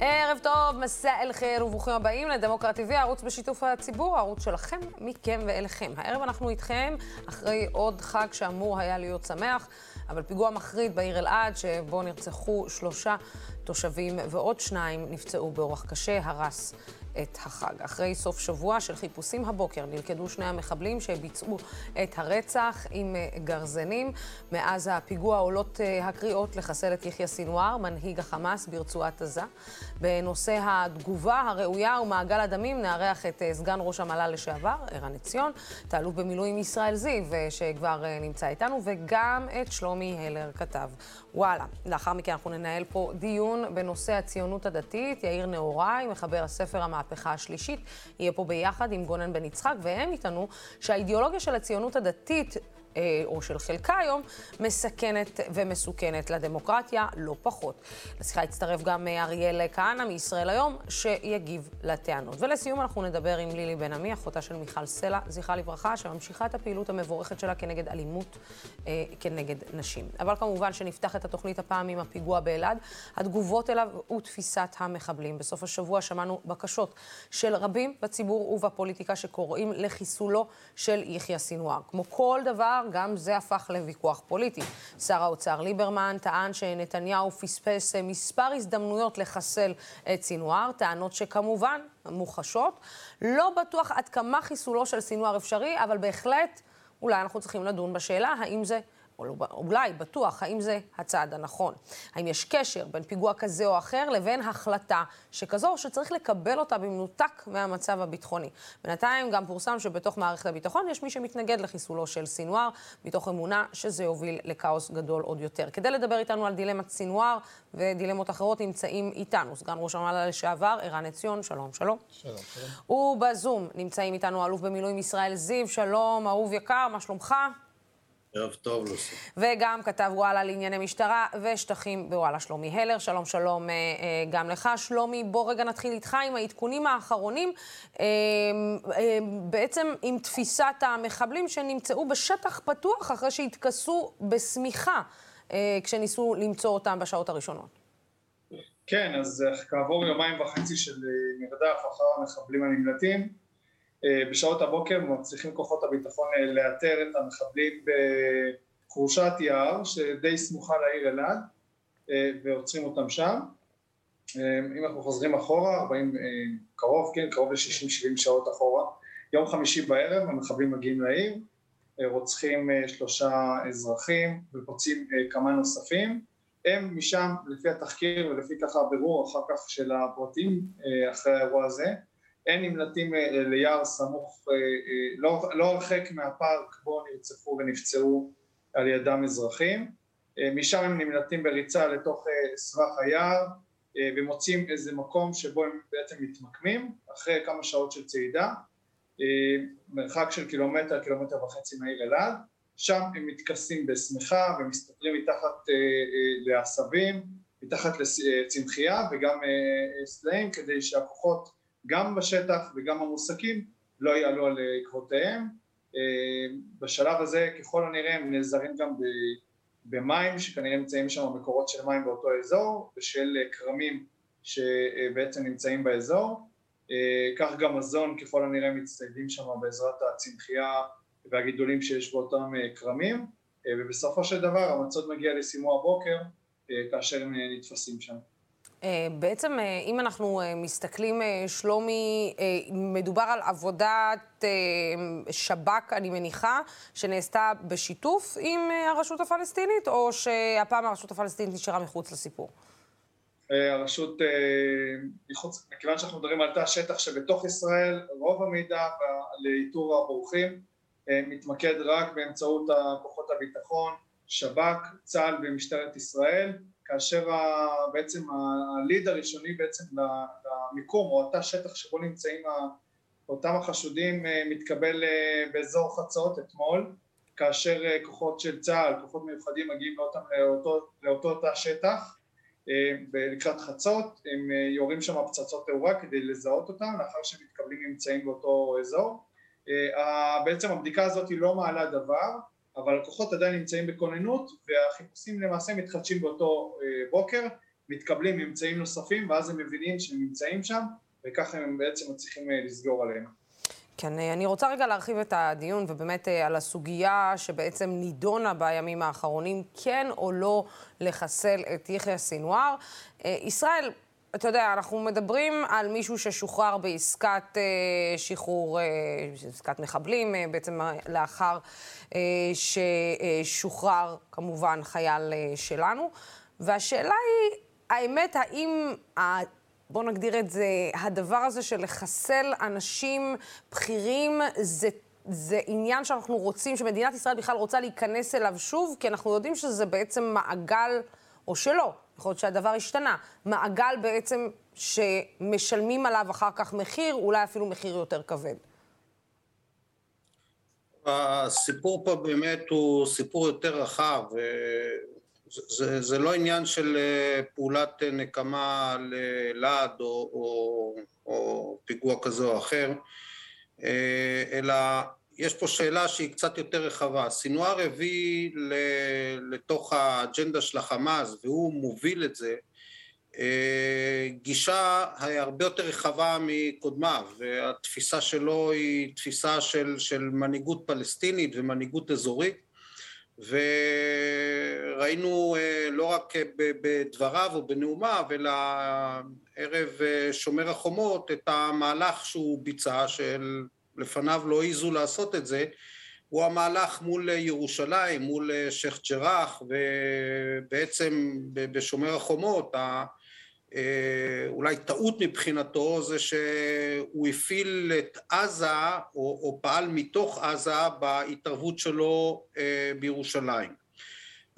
ערב טוב, מסע אל חיר וברוכים הבאים לדמוקרט TV, הערוץ בשיתוף הציבור, הערוץ שלכם, מכם ואליכם. הערב אנחנו איתכם אחרי עוד חג שאמור היה להיות שמח, אבל פיגוע מחריד בעיר אלעד, שבו נרצחו שלושה תושבים ועוד שניים נפצעו באורח קשה, הרס את החג. אחרי סוף שבוע של חיפושים הבוקר נלכדו שני המחבלים שביצעו את הרצח עם אה, גרזנים. מאז הפיגוע עולות אה, הקריאות לחסל את יחיא סינואר, מנהיג החמאס ברצועת עזה. בנושא התגובה הראויה ומעגל הדמים נארח את אה, סגן ראש המל"ל לשעבר, ערן עציון, את האלוף במילואים ישראל זיו, שכבר נמצא איתנו, וגם את שלומי הלר כתב. וואלה. לאחר מכן אנחנו ננהל פה דיון בנושא הציונות הדתית. יאיר נהוראי, מחבר הספר המהפכה השלישית, יהיה פה ביחד עם גונן בן יצחק, והם איתנו שהאידיאולוגיה של הציונות הדתית או של חלקה היום, מסכנת ומסוכנת לדמוקרטיה, לא פחות. לשיחה הצטרף גם אה, אריאל כהנא מישראל היום, שיגיב לטענות. ולסיום אנחנו נדבר עם לילי בן עמי, אחותה של מיכל סלע, זכרה לברכה, שממשיכה את הפעילות המבורכת שלה כנגד אלימות אה, כנגד נשים. אבל כמובן שנפתח את התוכנית הפעם עם הפיגוע באלעד, התגובות אליו ותפיסת המחבלים. בסוף השבוע שמענו בקשות של רבים בציבור ובפוליטיקה שקוראים לחיסולו של יחיא סינואר. כמו כל דבר, גם זה הפך לוויכוח פוליטי. שר האוצר ליברמן טען שנתניהו פספס מספר הזדמנויות לחסל את סינואר, טענות שכמובן מוחשות. לא בטוח עד כמה חיסולו של סינואר אפשרי, אבל בהחלט אולי אנחנו צריכים לדון בשאלה האם זה או לא, אולי, בטוח, האם זה הצעד הנכון? האם יש קשר בין פיגוע כזה או אחר לבין החלטה שכזו, שצריך לקבל אותה במנותק מהמצב הביטחוני? בינתיים גם פורסם שבתוך מערכת הביטחון יש מי שמתנגד לחיסולו של סינואר, מתוך אמונה שזה יוביל לכאוס גדול עוד יותר. כדי לדבר איתנו על דילמת סינואר ודילמות אחרות, נמצאים איתנו סגן ראש הממשלה לשעבר, ערן עציון, שלום, שלום. שלום, שלום. ובזום נמצאים איתנו אלוף במילואים ישראל זיו, שלום, אהוב יקר, מה שלומך? ערב טוב, לוסי. וגם כתב וואלה לענייני משטרה ושטחים בוואלה שלומי הלר. שלום, שלום אה, אה, גם לך. שלומי, בוא רגע נתחיל איתך עם העדכונים האחרונים, אה, בעצם עם תפיסת המחבלים שנמצאו בשטח פתוח אחרי שהתכסו בשמיכה כשניסו למצוא אותם בשעות הראשונות. כן, אז כעבור יומיים וחצי של מרדף אחר המחבלים הנמלטים, בשעות הבוקר מצליחים כוחות הביטחון אה, לאתר את המחבלים בחורשת יער שדי סמוכה לעיר אלעד אה, ועוצרים אותם שם. אם אנחנו חוזרים אחורה, 40, קרוב, כן, קרוב ל-60-70 שעות אחורה, יום חמישי בערב המחבלים מגיעים לעיר, רוצחים שלושה אזרחים ופוצעים כמה נוספים. הם משם, לפי התחקיר ולפי ככה הבירור אחר כך של הפרטים אחרי האירוע הזה, הם נמלטים אה, ליער סמוך, אה, אה, לא, לא הרחק מהפארק בו נרצחו ונפצעו על ידם אזרחים. משם הם נמלטים בריצה לתוך סבך היער ומוצאים איזה מקום שבו הם בעצם מתמקמים אחרי כמה שעות של צעידה, מרחק של קילומטר, קילומטר וחצי מהעיר אלעד, שם הם מתכסים בשמיכה ומסתתרים מתחת לעשבים, מתחת לצמחייה וגם סלעים כדי שהכוחות גם בשטח וגם המועסקים לא יעלו על עקבותיהם. אה, בשלב הזה ככל הנראה הם נעזרים גם במים שכנראה נמצאים שם מקורות של מים באותו אזור ושל כרמים שבעצם נמצאים באזור. אה, כך גם מזון ככל הנראה מצטיידים שם בעזרת הצמחייה והגידולים שיש באותם אה, כרמים ובסופו של דבר המצוד מגיע לשימוע בוקר כאשר הם נתפסים שם. אה, בעצם, אה, אם אנחנו אה, מסתכלים, שלומי, מדובר על עבודת שב"כ, אני מניחה, שנעשתה בשיתוף עם הרשות הפלסטינית, או שהפעם הרשות הפלסטינית נשארה מחוץ לסיפור? הרשות, מכיוון שאנחנו מדברים על תא שטח שבתוך ישראל, רוב המידע לאיתור הבורחים מתמקד רק באמצעות כוחות הביטחון, שב"כ, צה"ל ומשטרת ישראל. כאשר בעצם הליד הראשוני בעצם למיקום או התא שטח שבו נמצאים אותם החשודים אה, מתקבל אה, באזור חצות אתמול כאשר אה, כוחות של צה"ל, כוחות מיוחדים מגיעים לאותם, לאותו, לאותו תא שטח לקראת חצות, הם יורים שם פצצות תאורה כדי לזהות אותם לאחר שמתקבלים ממצאים באותו אזור. בעצם הבדיקה הזאת היא לא מעלה דבר, אבל הכוחות עדיין נמצאים בכוננות והחיפושים למעשה מתחדשים באותו אה, בוקר מתקבלים ממצאים נוספים ואז הם מבינים שהם נמצאים שם וככה הם בעצם מצליחים לסגור עליהם. כן, אני רוצה רגע להרחיב את הדיון ובאמת על הסוגיה שבעצם נידונה בימים האחרונים, כן או לא לחסל את יחיא סינואר. ישראל, אתה יודע, אנחנו מדברים על מישהו ששוחרר בעסקת אה, שחרור, אה, עסקת מחבלים, אה, בעצם לאחר אה, ששוחרר כמובן חייל אה, שלנו. והשאלה היא, האמת, האם, ה, בואו נגדיר את זה, הדבר הזה של לחסל אנשים בכירים, זה זה עניין שאנחנו רוצים, שמדינת ישראל בכלל רוצה להיכנס אליו שוב, כי אנחנו יודעים שזה בעצם מעגל, או שלא, יכול להיות שהדבר השתנה. מעגל בעצם שמשלמים עליו אחר כך מחיר, אולי אפילו מחיר יותר כבד. הסיפור פה באמת הוא סיפור יותר רחב. זה, זה, זה לא עניין של אה, פעולת נקמה ללעד או, או, או פיגוע כזה או אחר, אה, אלא יש פה שאלה שהיא קצת יותר רחבה. סינואר הביא לתוך האג'נדה של החמאס, והוא מוביל את זה, אה, גישה הרבה יותר רחבה מקודמיו, והתפיסה שלו היא תפיסה של, של מנהיגות פלסטינית ומנהיגות אזורית, וראינו אה, לא רק בדבריו או בנאומיו, אלא ערב אה, שומר החומות את המהלך שהוא ביצע של לפניו לא העזו לעשות את זה, הוא המהלך מול ירושלים, מול שייח' ג'ראח, ובעצם בשומר החומות, אה, אולי טעות מבחינתו זה שהוא הפעיל את עזה, או, או פעל מתוך עזה בהתערבות שלו אה, בירושלים.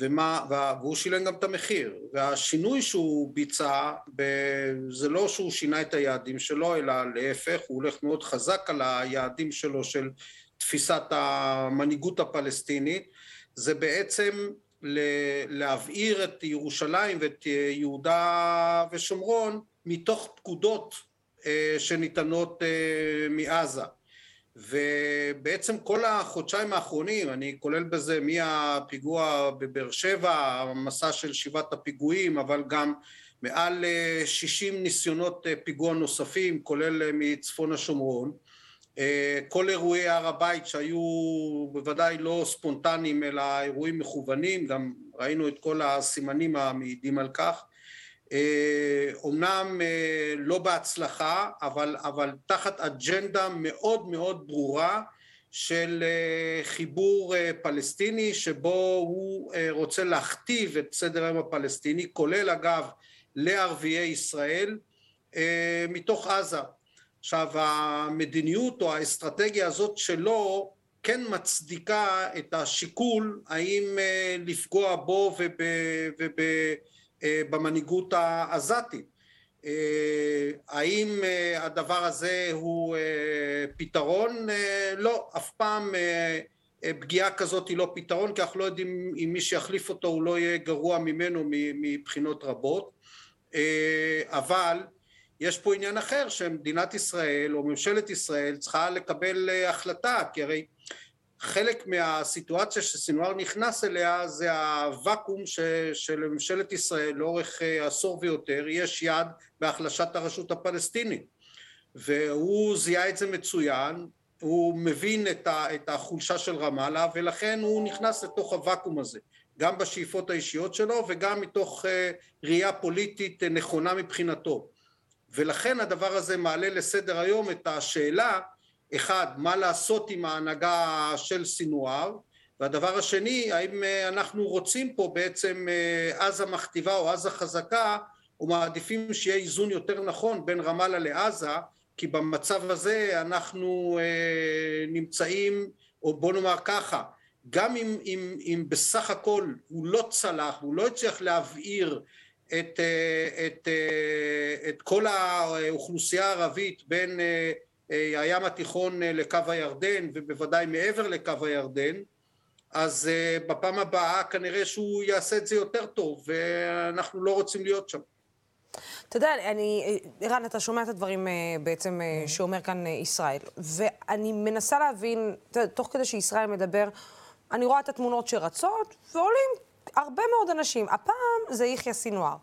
ומה, והוא שילם גם את המחיר. והשינוי שהוא ביצע, זה לא שהוא שינה את היעדים שלו, אלא להפך, הוא הולך מאוד חזק על היעדים שלו של תפיסת המנהיגות הפלסטינית, זה בעצם להבעיר את ירושלים ואת יהודה ושומרון מתוך פקודות אה, שניתנות אה, מעזה. ובעצם כל החודשיים האחרונים, אני כולל בזה מהפיגוע בבאר שבע, המסע של שבעת הפיגועים, אבל גם מעל 60 אה, ניסיונות אה, פיגוע נוספים, כולל אה, מצפון השומרון. כל אירועי הר הבית שהיו בוודאי לא ספונטניים אלא אירועים מכוונים, גם ראינו את כל הסימנים המעידים על כך. אומנם אה, אה, לא בהצלחה, אבל, אבל תחת אג'נדה מאוד מאוד ברורה של אה, חיבור פלסטיני שבו הוא רוצה להכתיב את סדר היום הפלסטיני, כולל אגב לערביי ישראל, מתוך עזה. עכשיו המדיניות או האסטרטגיה הזאת שלו כן מצדיקה את השיקול האם לפגוע בו וב, וב, במנהיגות העזתית. אה, האם אה, הדבר הזה הוא פתרון? לא, אף פעם פגיעה כזאת היא לא פתרון, כי אנחנו לא יודעים אם מי שיחליף אותו הוא לא יהיה גרוע ממנו מבחינות רבות, אבל יש פה עניין אחר שמדינת ישראל או ממשלת ישראל צריכה לקבל החלטה, כי הרי חלק מהסיטואציה שסינואר נכנס אליה זה הוואקום שלממשלת ישראל לאורך אה, עשור ויותר יש יד בהחלשת הרשות הפלסטינית. והוא זיהה את זה מצוין הוא מבין את החולשה של רמאללה ולכן הוא נכנס לתוך הוואקום הזה גם בשאיפות האישיות שלו וגם מתוך אה, ראייה פוליטית אה, נכונה מבחינתו. ולכן הדבר הזה מעלה לסדר היום את השאלה אחד, מה לעשות עם ההנהגה של סינואר, והדבר השני, האם אה, אנחנו רוצים פה בעצם אה, עזה מכתיבה או עזה חזקה, או מעדיפים שיהיה איזון יותר נכון בין רמאללה לעזה, כי במצב הזה אנחנו אה, נמצאים, או בוא נאמר ככה, גם אם, אם, אם בסך הכל הוא לא צלח, הוא לא הצליח להבעיר את, את, את כל האוכלוסייה הערבית בין הים התיכון אה, לקו הירדן ובוודאי מעבר לקו הירדן אז אה, בפעם הבאה כנראה שהוא יעשה את זה יותר טוב ואנחנו לא רוצים להיות שם. אתה יודע, אני, ערן, אתה שומע את הדברים בעצם שאומר כאן ישראל, ואני מנסה להבין, תוך כדי שישראל מדבר, אני רואה את התמונות שרצות, ועולים הרבה מאוד אנשים. הפעם זה יחיא סינואר.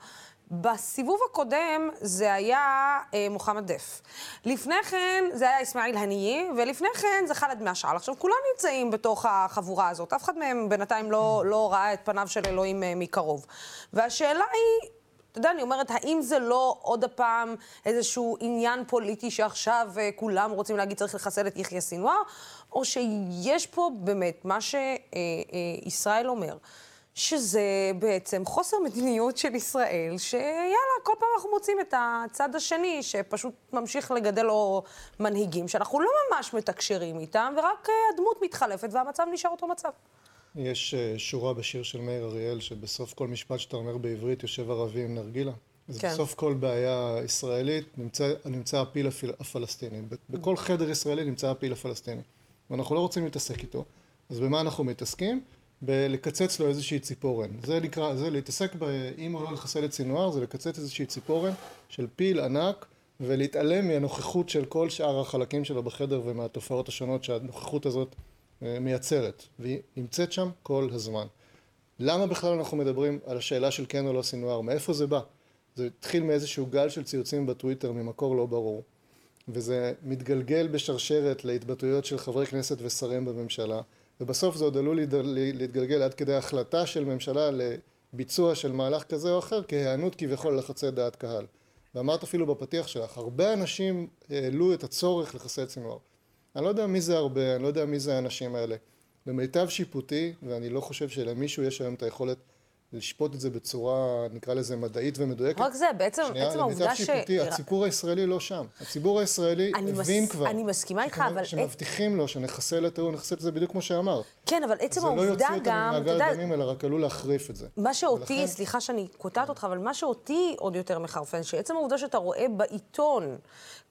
בסיבוב הקודם זה היה אה, מוחמד דף. לפני כן זה היה אסמאעיל הנייה, ולפני כן זה ח'אלד משעל. עכשיו, כולם נמצאים בתוך החבורה הזאת. אף אחד מהם בינתיים לא, לא ראה את פניו של אלוהים אה, מקרוב. והשאלה היא... אתה יודע, אני אומרת, האם זה לא עוד הפעם איזשהו עניין פוליטי שעכשיו uh, כולם רוצים להגיד צריך לחסל את יחיא סינואר, או שיש פה באמת מה שישראל uh, uh, אומר, שזה בעצם חוסר מדיניות של ישראל, שיאללה, כל פעם אנחנו מוצאים את הצד השני, שפשוט ממשיך לגדל לו מנהיגים, שאנחנו לא ממש מתקשרים איתם, ורק הדמות מתחלפת והמצב נשאר אותו מצב. יש uh, שורה בשיר של מאיר אריאל, שבסוף כל משפט שאתה אומר בעברית יושב ערבי עם נרגילה. אז כן. בסוף כל בעיה ישראלית נמצא, נמצא הפיל הפל, הפלסטיני. בכל חדר ישראלי נמצא הפיל הפלסטיני. ואנחנו לא רוצים להתעסק איתו. אז במה אנחנו מתעסקים? בלקצץ לו איזושהי ציפורן. זה נקרא, זה להתעסק ב... אם הוא לא לחסל את סינואר, זה לקצץ איזושהי ציפורן של פיל ענק ולהתעלם מהנוכחות של כל שאר החלקים שלו בחדר ומהתופעות השונות שהנוכחות הזאת אה, מייצרת, והיא נמצאת שם כל הזמן. למה בכלל אנחנו מדברים על השאלה של כן או לא סינואר? מאיפה זה בא? זה התחיל מאיזשהו גל של ציוצים בטוויטר ממקור לא ברור, וזה מתגלגל בשרשרת להתבטאויות של חברי כנסת ושרים בממשלה, ובסוף זה עוד עלול להתגלגל עד כדי החלטה של ממשלה לביצוע של מהלך כזה או אחר כהיענות כביכול ללחצי דעת קהל. ואמרת אפילו בפתיח שלך, הרבה אנשים העלו את הצורך לחסל סינואר. אני לא יודע מי זה הרבה, אני לא יודע מי זה האנשים האלה. למיטב שיפוטי, ואני לא חושב שלמישהו יש היום את היכולת לשפוט את זה בצורה, נקרא לזה, מדעית ומדויקת. רק זה, בעצם, שנייה, עצם העובדה ש... שיפוטי, הציבור הישראלי לא שם. הציבור הישראלי הבין מס... כבר. אני מסכימה איתך, אבל... שמבטיחים לו שנחסל את ההוא, נחסל את זה בדיוק כמו שאמרת. כן, אבל עצם העובדה גם... זה לא יוציא אותנו ממעגל הדמים, אלא רק עלול להחריף את זה. מה שאותי, ולכן... סליחה שאני קוטעת אותך, אבל מה שאותי עוד יותר מחרפן, שעצם העובדה שאתה רואה בעיתון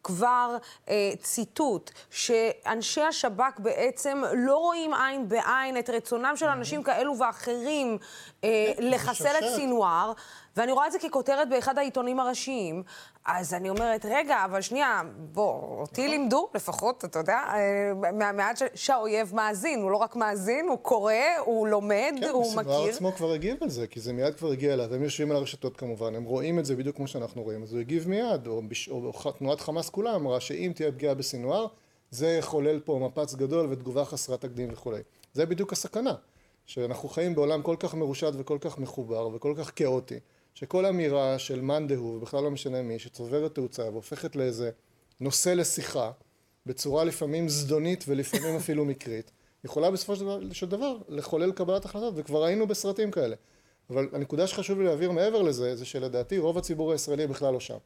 כבר אה, ציטוט, שאנשי השב"כ בעצם לא רואים עין בעין את רצונם של אנשים כאלו ואחרים אה, כן, לחסל את סינואר, ואני רואה את זה ככותרת באחד העיתונים הראשיים, אז אני אומרת, רגע, אבל שנייה, בוא, אותי נכון. לימדו לפחות, אתה יודע, אה, מהמעט שהאויב מאזין, הוא לא רק מאזין, הוא קורא, הוא לומד, כן, הוא מכיר. כן, עצמו כבר הגיב על זה, כי זה מיד כבר הגיע אליו, הם יושבים על הרשתות כמובן, הם רואים את זה בדיוק כמו שאנחנו רואים, אז הוא הגיב מיד, או, בש... או, או תנועת חמאס כולה אמרה שאם תהיה פגיעה בסינואר, זה יחולל פה מפץ גדול ותגובה חסרת תקדים וכולי. זה בדיוק הסכנה, שאנחנו חיים בעולם כל כך מרושת וכל כך מחובר וכל כך כאוטי. שכל אמירה של מאן דהוא, ובכלל לא משנה מי, שצוברת תאוצה והופכת לאיזה נושא לשיחה, בצורה לפעמים זדונית ולפעמים אפילו מקרית, יכולה בסופו של דבר, של דבר לחולל קבלת החלטות, וכבר היינו בסרטים כאלה. אבל הנקודה שחשוב לי להעביר מעבר לזה, זה שלדעתי רוב הציבור הישראלי בכלל לא שם.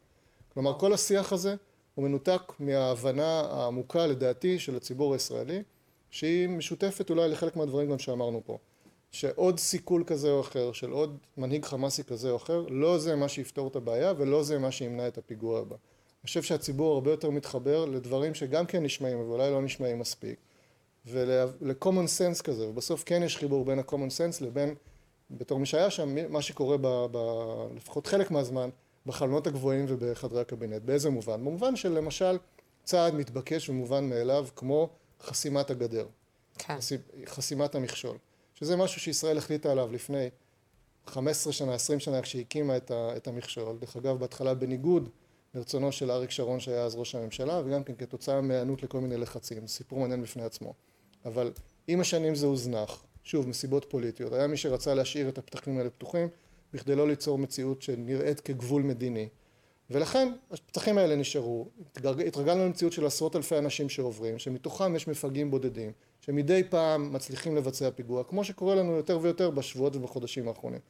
כלומר, כל השיח הזה הוא מנותק מההבנה העמוקה, לדעתי, של הציבור הישראלי, שהיא משותפת אולי לחלק מהדברים גם שאמרנו פה. שעוד סיכול כזה או אחר, של עוד מנהיג חמאסי כזה או אחר, לא זה מה שיפתור את הבעיה ולא זה מה שימנע את הפיגוע הבא. אני חושב שהציבור הרבה יותר מתחבר לדברים שגם כן נשמעים, אבל אולי לא נשמעים מספיק, ול-common sense כזה, ובסוף כן יש חיבור בין ה-common sense לבין, בתור מי שהיה שם, מה שקורה ב, ב, לפחות חלק מהזמן, בחלונות הגבוהים ובחדרי הקבינט. באיזה מובן? במובן של למשל צעד מתבקש ומובן מאליו, כמו חסימת הגדר. כן. חסימת המכשול. שזה משהו שישראל החליטה עליו לפני 15 שנה, 20 שנה, כשהיא הקימה את, ה, את המכשול. דרך אגב, בהתחלה בניגוד לרצונו של אריק שרון שהיה אז ראש הממשלה, וגם כן כתוצאה מהיענות לכל מיני לחצים. סיפור מעניין בפני עצמו. אבל עם השנים זה הוזנח, שוב, מסיבות פוליטיות. היה מי שרצה להשאיר את הפתחים האלה פתוחים, בכדי לא ליצור מציאות שנראית כגבול מדיני. ולכן הפתחים האלה נשארו, התרגלנו למציאות של עשרות אלפי אנשים שעוברים, שמתוכם יש מפגעים בודדים, שמדי פעם מצליחים לבצע פיגוע, כמו שקורה לנו יותר ויותר בשבועות ובחודשים האחרונים.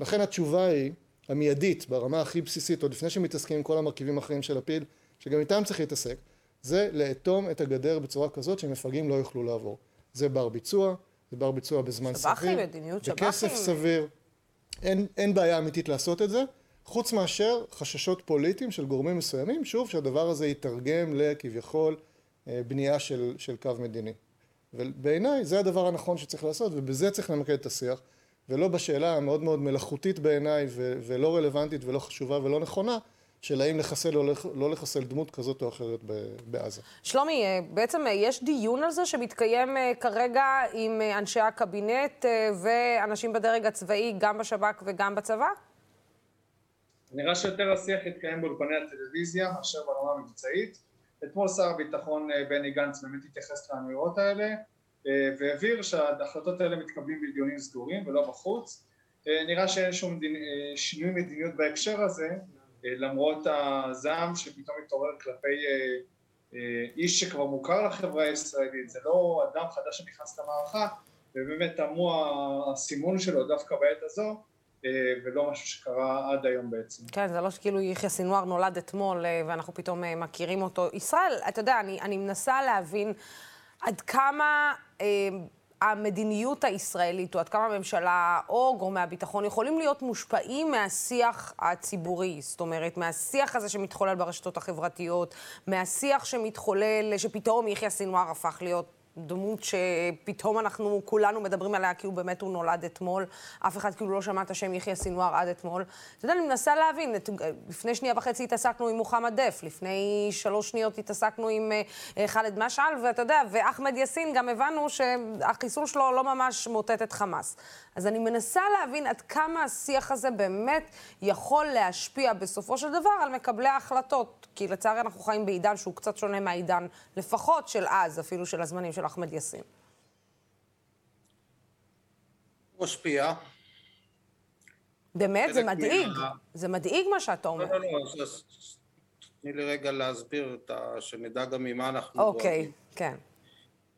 לכן התשובה היא המיידית, ברמה הכי בסיסית, עוד לפני שמתעסקים עם כל המרכיבים האחרים של הפיל, שגם איתם צריך להתעסק, זה לאטום את הגדר בצורה כזאת שמפגעים לא יוכלו לעבור. זה בר ביצוע, זה בר ביצוע בזמן שבחים, סביר, מדיניות שב"חים, בכסף סביר, אין, אין בעיה אמיתית לעשות את זה, חוץ מאשר חששות פוליטיים של גורמים מסוימים, שוב, שהדבר הזה יתרגם לכביכול אה, בנייה של, של קו מדיני. ובעיניי זה הדבר הנכון שצריך לעשות, ובזה צריך למקד את השיח, ולא בשאלה המאוד מאוד מלאכותית בעיניי, ולא רלוונטית ולא חשובה ולא נכונה, של האם לחסל או לא לחסל דמות כזאת או אחרת בעזה. שלומי, אה, בעצם אה, יש דיון על זה שמתקיים כרגע עם אנשי הקבינט ואנשים בדרג הצבאי, גם בשב"כ וגם בצבא? נראה שיותר השיח יתקיים באולפני הטלוויזיה מאשר ברמה המבצעית. אתמול שר הביטחון בני גנץ באמת התייחס לאמירות האלה והבהיר שההחלטות האלה מתקבלים בדיונים סגורים ולא בחוץ. נראה שאין שום דין, שינוי מדיניות בהקשר הזה למרות הזעם שפתאום מתעורר כלפי איש שכבר מוכר לחברה הישראלית, זה לא אדם חדש שנכנס למערכה ובאמת תמוה הסימון שלו דווקא בעת הזו ולא משהו שקרה עד היום בעצם. כן, זה לא שכאילו יחיא סינואר נולד אתמול ואנחנו פתאום מכירים אותו. ישראל, אתה יודע, אני, אני מנסה להבין עד כמה אה, המדיניות הישראלית, או עד כמה הממשלה או גורמי הביטחון יכולים להיות מושפעים מהשיח הציבורי. זאת אומרת, מהשיח הזה שמתחולל ברשתות החברתיות, מהשיח שמתחולל, שפתאום יחיא סינואר הפך להיות דמות שפתאום אנחנו כולנו מדברים עליה כי הוא באמת הוא נולד אתמול. אף אחד כאילו לא שמע את השם יחיא סינואר עד אתמול. אתה יודע, אני מנסה להבין, לפני שנייה וחצי התעסקנו עם מוחמד דף, לפני שלוש שניות התעסקנו עם uh, ח'אלד משעל, ואתה יודע, ואחמד יאסין גם הבנו שהחיסול שלו לא ממש מוטט את חמאס. אז אני מנסה להבין עד כמה השיח הזה באמת יכול להשפיע בסופו של דבר על מקבלי ההחלטות. כי לצערי אנחנו חיים בעידן שהוא קצת שונה מהעידן, לפחות של אז, אפילו של הזמנים של אחמד יאסין. משפיע. באמת? זה מדאיג. מה... זה מדאיג מה שאתה אומר. לא, לא, לא, תני לי רגע להסביר, שנדע גם ממה אנחנו... אוקיי, כן.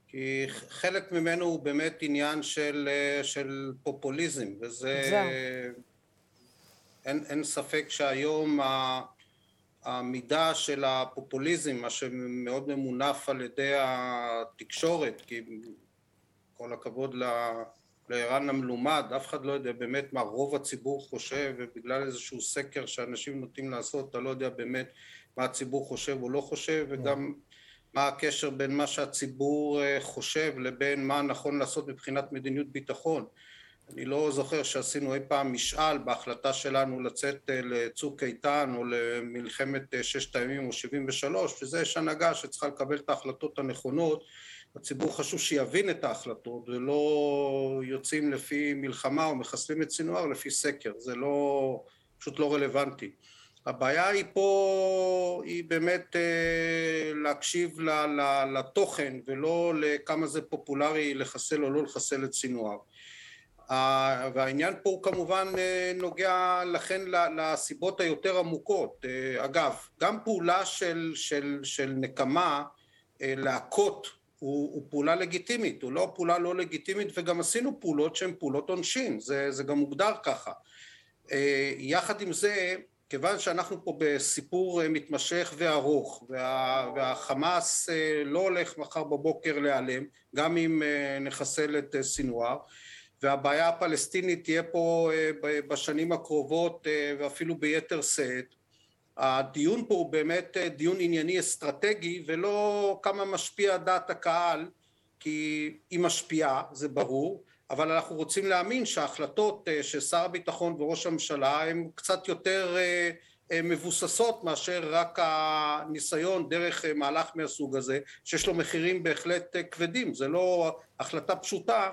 כי חלק ממנו הוא באמת עניין של, של פופוליזם, וזה... זהו. אין, אין ספק שהיום ה... המידה של הפופוליזם, מה שמאוד ממונף על ידי התקשורת, כי כל הכבוד לערן המלומד, אף אחד לא יודע באמת מה רוב הציבור חושב, ובגלל איזשהו סקר שאנשים נוטים לעשות, אתה לא יודע באמת מה הציבור חושב או לא חושב, וגם מה הקשר בין מה שהציבור אה, חושב לבין מה נכון לעשות מבחינת מדיניות ביטחון. אני לא זוכר שעשינו אי פעם משאל בהחלטה שלנו לצאת אה, לצוק איתן או למלחמת אה, ששת הימים או שבעים ושלוש, וזה יש הנהגה שצריכה לקבל את ההחלטות הנכונות. הציבור חשוב שיבין את ההחלטות ולא יוצאים לפי מלחמה או מחסלים את סינואר לפי סקר, זה לא, פשוט לא רלוונטי. הבעיה היא פה, היא באמת אה, להקשיב לתוכן ולא לכמה זה פופולרי לחסל או לא לחסל את סינואר. והעניין פה הוא כמובן אה, נוגע לכן לסיבות היותר עמוקות. אה, אגב, גם פעולה של, של, של נקמה אה, להכות הוא, הוא פעולה לגיטימית, הוא לא פעולה לא לגיטימית וגם עשינו פעולות שהן פעולות עונשין, זה, זה גם מוגדר ככה. יחד עם זה, כיוון שאנחנו פה בסיפור מתמשך וארוך וה, והחמאס לא הולך מחר בבוקר להיעלם, גם אם נחסל את סינואר, והבעיה הפלסטינית תהיה פה אה, בשנים הקרובות אה, ואפילו ביתר שאת. הדיון פה הוא באמת אה, דיון ענייני אסטרטגי ולא כמה משפיע דעת הקהל כי היא משפיעה זה ברור אבל אנחנו רוצים להאמין שההחלטות של שר הביטחון וראש הממשלה הן קצת יותר מבוססות מאשר רק הניסיון דרך מהלך מהסוג הזה שיש לו מחירים בהחלט כבדים זה לא החלטה פשוטה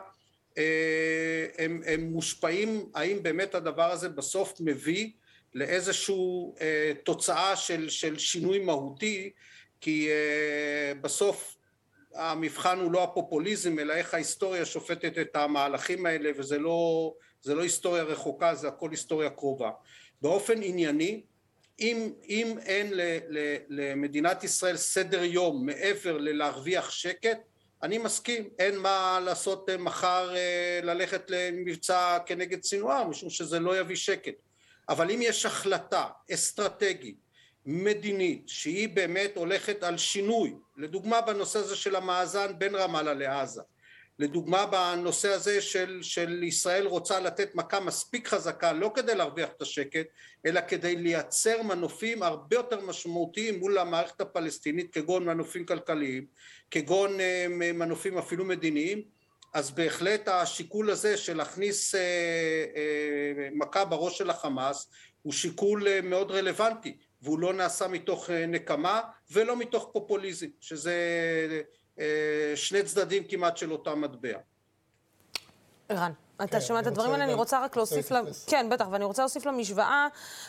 הם, הם מושפעים, האם באמת הדבר הזה בסוף מביא לאיזושהי אה, תוצאה של, של שינוי מהותי, כי אה, בסוף המבחן הוא לא הפופוליזם, אלא איך ההיסטוריה שופטת את המהלכים האלה, וזה לא, לא היסטוריה רחוקה, זה הכל היסטוריה קרובה. באופן ענייני, אם, אם אין ל, ל, למדינת ישראל סדר יום מעבר ללהרוויח שקט, אני מסכים, אין מה לעשות אה, מחר אה, ללכת למבצע כנגד סינואר, משום שזה לא יביא שקט. אבל אם יש החלטה אסטרטגית, מדינית, שהיא באמת הולכת על שינוי, לדוגמה בנושא הזה של המאזן בין רמאללה לעזה, לדוגמה בנושא הזה של, של ישראל רוצה לתת מכה מספיק חזקה לא כדי להרוויח את השקט אלא כדי לייצר מנופים הרבה יותר משמעותיים מול המערכת הפלסטינית כגון מנופים כלכליים כגון אה, מנופים אפילו מדיניים. אז בהחלט השיקול הזה של להכניס אה, אה, מכה בראש של החמאס הוא שיקול מאוד רלוונטי והוא לא נעשה מתוך נקמה ולא מתוך פופוליזם שזה שני צדדים כמעט של אותה מטבע. ערן. אתה כן, שומע את הדברים האלה, אני רוצה רק להוסיף... ל... כן, בטח, ואני רוצה להוסיף למשוואה,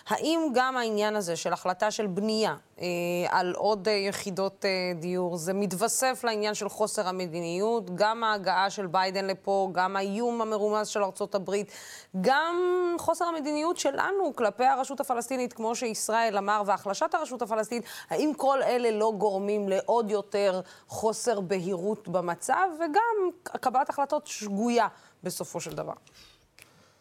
האם גם העניין הזה של החלטה של בנייה אה, על עוד אה, יחידות אה, דיור, זה מתווסף לעניין של חוסר המדיניות, גם ההגעה של ביידן לפה, גם האיום המרומז של הברית, גם חוסר המדיניות שלנו כלפי הרשות הפלסטינית, כמו שישראל אמר, והחלשת הרשות הפלסטינית, האם כל אלה לא גורמים לעוד יותר חוסר בהירות במצב, וגם קבלת החלטות שגויה בסופו של דבר?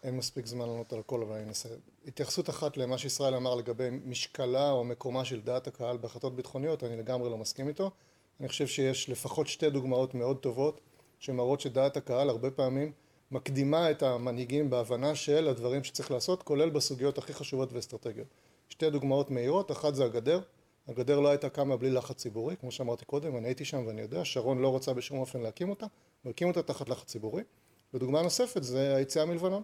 אין מספיק זמן לענות על הכל, אבל אני אנסה. התייחסות אחת למה שישראל אמר לגבי משקלה או מקומה של דעת הקהל בהחלטות ביטחוניות, אני לגמרי לא מסכים איתו. אני חושב שיש לפחות שתי דוגמאות מאוד טובות שמראות שדעת הקהל הרבה פעמים מקדימה את המנהיגים בהבנה של הדברים שצריך לעשות, כולל בסוגיות הכי חשובות ואסטרטגיות. שתי דוגמאות מהירות, אחת זה הגדר. הגדר לא הייתה קמה בלי לחץ ציבורי, כמו שאמרתי קודם, אני הייתי שם ואני יודע, שרון לא רוצה בשום אופן להקים אותה, הוא הקים אותה תחת לחץ ציבורי. ודוגמה נוספת זה היציאה מלבנון.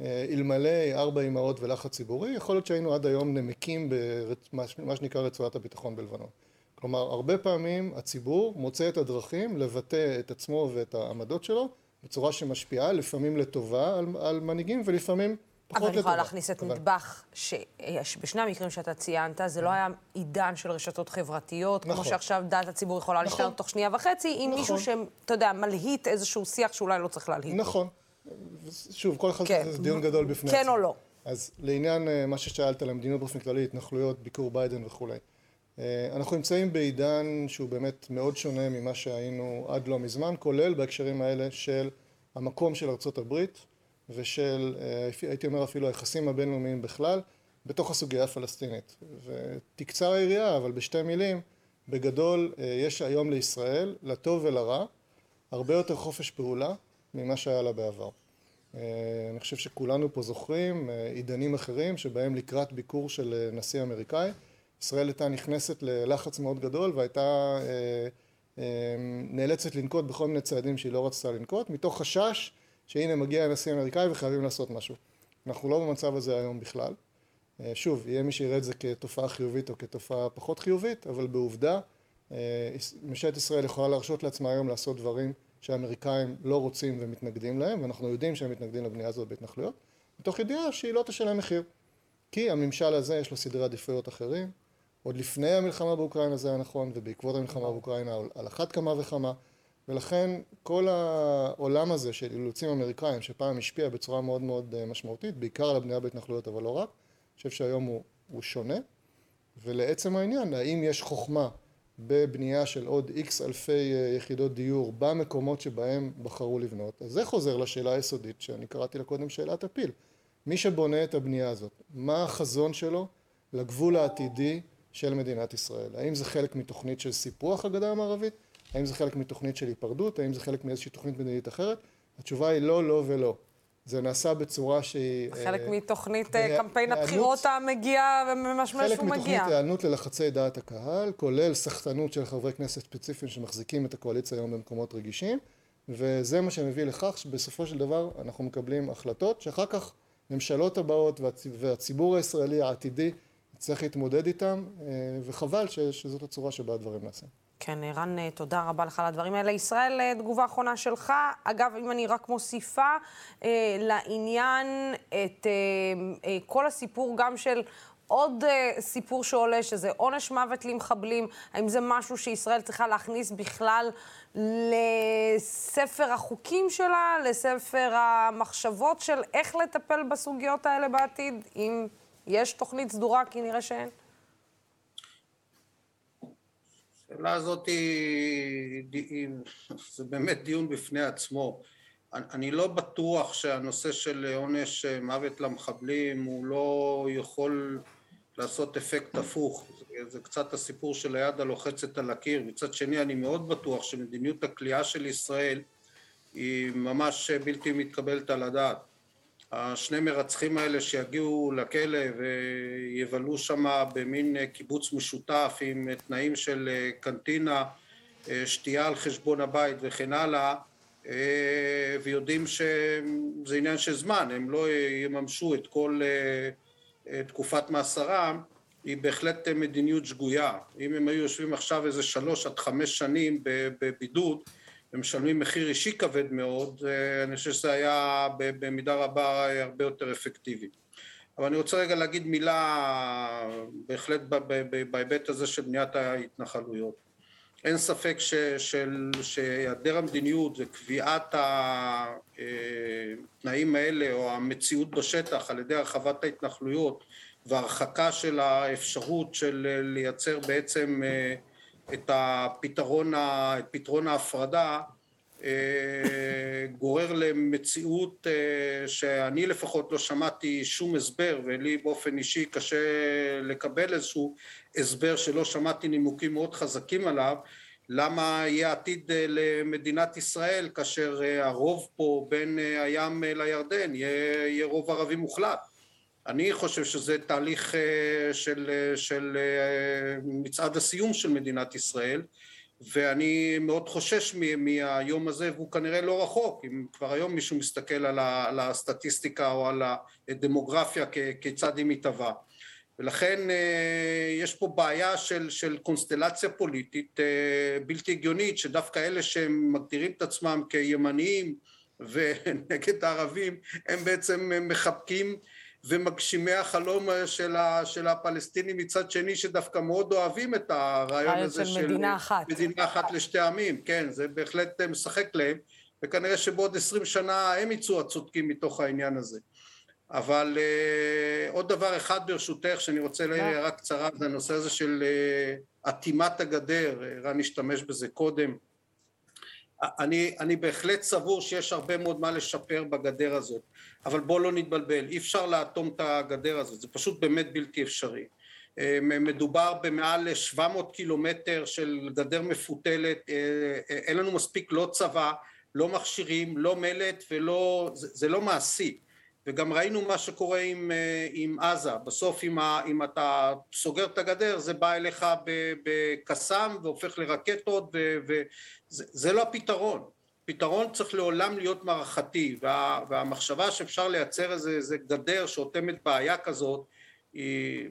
אה, אלמלא ארבע אמהות ולחץ ציבורי, יכול להיות שהיינו עד היום נמקים במה שנקרא רצועת הביטחון בלבנון. כלומר, הרבה פעמים הציבור מוצא את הדרכים לבטא את עצמו ואת העמדות שלו בצורה שמשפיעה, לפעמים לטובה על, על מנהיגים ולפעמים. אבל אני יכולה להכניס את אבל... נדבך שבשני המקרים שאתה ציינת, זה לא היה עידן של רשתות חברתיות, נכון. כמו שעכשיו דעת הציבור יכולה נכון. להשתנות תוך שנייה וחצי, עם נכון. מישהו שאתה יודע, מלהיט איזשהו שיח שאולי לא צריך להלהיט. נכון. שוב, כל אחד כן. זה דיון גדול בפני כן עצמו. כן או לא. אז לעניין uh, מה ששאלת על המדינות באופן כללי, התנחלויות, ביקור ביידן וכולי. Uh, אנחנו נמצאים בעידן שהוא באמת מאוד שונה ממה שהיינו עד לא מזמן, כולל בהקשרים האלה של המקום של ארצות הברית ושל, uh, הייתי אומר אפילו היחסים הבינלאומיים בכלל, בתוך הסוגיה הפלסטינית. ותקצר היריעה, אבל בשתי מילים, בגדול uh, יש היום לישראל, לטוב ולרע, הרבה יותר חופש פעולה ממה שהיה לה בעבר. אה, אני חושב שכולנו פה זוכרים אה, עידנים אחרים שבהם לקראת ביקור של אה, נשיא אמריקאי ישראל הייתה נכנסת ללחץ מאוד גדול והייתה נאלצת לנקוט בכל מיני צעדים שהיא לא רצתה לנקוט מתוך חשש שהנה מגיע הנשיא האמריקאי וחייבים לעשות משהו. אנחנו לא במצב הזה היום בכלל. שוב, יהיה מי שיראה את זה כתופעה חיובית או כתופעה פחות חיובית, אבל בעובדה ממשלת ישראל יכולה להרשות לעצמה היום לעשות דברים שהאמריקאים לא רוצים ומתנגדים להם, ואנחנו יודעים שהם מתנגדים לבנייה הזאת בהתנחלויות, מתוך ידיעה שהיא לא תשלם מחיר. כי הממשל הזה יש לו סדרי עדיפויות אחרים, עוד לפני המלחמה באוקראינה זה היה נכון, ובעקבות המלחמה באוקראינה על אחת כמה וכמה, ולכן כל העולם הזה של אילוצים אמריקאים, שפעם השפיע בצורה מאוד מאוד אה, משמעותית, בעיקר על הבנייה בהתנחלויות אבל לא רק, אני חושב שהיום הוא, הוא שונה, ולעצם העניין, האם יש חוכמה בבנייה של עוד איקס אלפי אה, יחידות דיור במקומות שבהם בחרו לבנות, אז זה חוזר לשאלה היסודית שאני קראתי לה קודם שאלת הפיל. מי שבונה את הבנייה הזאת, מה החזון שלו לגבול העתידי של מדינת ישראל? האם זה חלק מתוכנית של סיפוח הגדה המערבית? האם זה חלק מתוכנית של היפרדות? האם זה חלק מאיזושהי תוכנית מדינית אחרת? התשובה היא לא, לא ולא. זה נעשה בצורה שהיא... חלק אה, מתוכנית אה, קמפיין הבחירות המגיע וממשמש הוא מגיע. חלק מתוכנית היענות ללחצי דעת הקהל, כולל סחטנות של חברי כנסת ספציפיים שמחזיקים את הקואליציה היום במקומות רגישים, וזה מה שמביא לכך שבסופו של דבר אנחנו מקבלים החלטות שאחר כך ממשלות הבאות והציבור הישראלי העתידי צריך להתמודד איתם, אה, וחבל שזאת הצורה שבה הדברים נעשים. כן, ערן, אה, תודה רבה לך על הדברים האלה. ישראל, אה, תגובה אחרונה שלך. אגב, אם אני רק מוסיפה אה, לעניין את אה, אה, כל הסיפור גם של עוד uh, סיפור שעולה, שזה עונש מוות למחבלים, האם זה משהו שישראל צריכה להכניס בכלל לספר החוקים שלה, לספר המחשבות של איך לטפל בסוגיות האלה בעתיד? אם יש תוכנית סדורה, כי נראה שאין. השאלה הזאת היא, היא, זה באמת דיון בפני עצמו. אני לא בטוח שהנושא של עונש מוות למחבלים הוא לא יכול לעשות אפקט הפוך. זה, זה קצת הסיפור של היד הלוחצת על הקיר. מצד שני אני מאוד בטוח שמדיניות הכליאה של ישראל היא ממש בלתי מתקבלת על הדעת. השני מרצחים האלה שיגיעו לכלא ויבלו שם במין קיבוץ משותף עם תנאים של קנטינה, שתייה על חשבון הבית וכן הלאה ויודעים שזה עניין של זמן, הם לא יממשו את כל תקופת מאסרם היא בהחלט מדיניות שגויה. אם הם היו יושבים עכשיו איזה שלוש עד חמש שנים בבידוד ומשלמים מחיר אישי כבד מאוד, אני חושב שזה היה במידה רבה הרבה יותר אפקטיבי. אבל אני רוצה רגע להגיד מילה בהחלט בהיבט הזה של בניית ההתנחלויות. אין ספק שהיעדר המדיניות וקביעת התנאים האלה או המציאות בשטח על ידי הרחבת ההתנחלויות והרחקה של האפשרות של לייצר בעצם הפתרון, את פתרון ההפרדה גורר למציאות שאני לפחות לא שמעתי שום הסבר ולי באופן אישי קשה לקבל איזשהו הסבר שלא שמעתי נימוקים מאוד חזקים עליו למה יהיה עתיד למדינת ישראל כאשר הרוב פה בין הים לירדן יהיה, יהיה רוב ערבי מוחלט אני חושב שזה תהליך של, של מצעד הסיום של מדינת ישראל ואני מאוד חושש מהיום הזה והוא כנראה לא רחוק. אם כבר היום מישהו מסתכל על הסטטיסטיקה או על הדמוגרפיה כיצד היא מתהווה. ולכן יש פה בעיה של, של קונסטלציה פוליטית בלתי הגיונית שדווקא אלה שהם מגדירים את עצמם כימניים ונגד הערבים הם בעצם מחבקים ומגשימי החלום של, ה, של הפלסטינים מצד שני שדווקא מאוד אוהבים את הרעיון הזה של מדינה אחת. מדינה אחת לשתי עמים, כן, זה בהחלט משחק להם וכנראה שבעוד עשרים שנה הם יצאו הצודקים מתוך העניין הזה. אבל uh, עוד דבר אחד ברשותך שאני רוצה להעיר הערה קצרה זה הנושא הזה של uh, אטימת הגדר, רן השתמש בזה קודם אני, אני בהחלט סבור שיש הרבה מאוד מה לשפר בגדר הזאת, אבל בואו לא נתבלבל, אי אפשר לאטום את הגדר הזאת, זה פשוט באמת בלתי אפשרי. מדובר במעל 700 קילומטר של גדר מפותלת, אין לנו מספיק לא צבא, לא מכשירים, לא מלט ולא, זה, זה לא מעשי. וגם ראינו מה שקורה עם, עם עזה, בסוף אם, ה, אם אתה סוגר את הגדר זה בא אליך בקסאם והופך לרקטות וזה לא הפתרון, פתרון צריך לעולם להיות מערכתי וה, והמחשבה שאפשר לייצר איזה, איזה גדר שאוטמת בעיה כזאת היא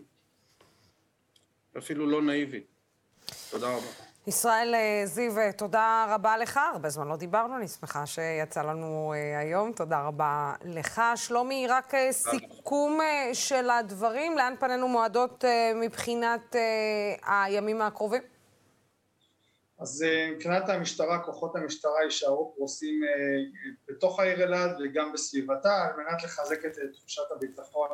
אפילו לא נאיבית. תודה רבה. ישראל אה, זיו, אה, תודה רבה לך. הרבה זמן לא דיברנו, אני שמחה שיצא לנו אה, היום. תודה רבה לך. שלומי, רק סיכום של הדברים, לאן פנינו מועדות מבחינת הימים הקרובים? אז מבחינת המשטרה, כוחות המשטרה יישארו פרוסים בתוך העיר אלעד וגם בסביבתה, על מנת לחזק את תחושת הביטחון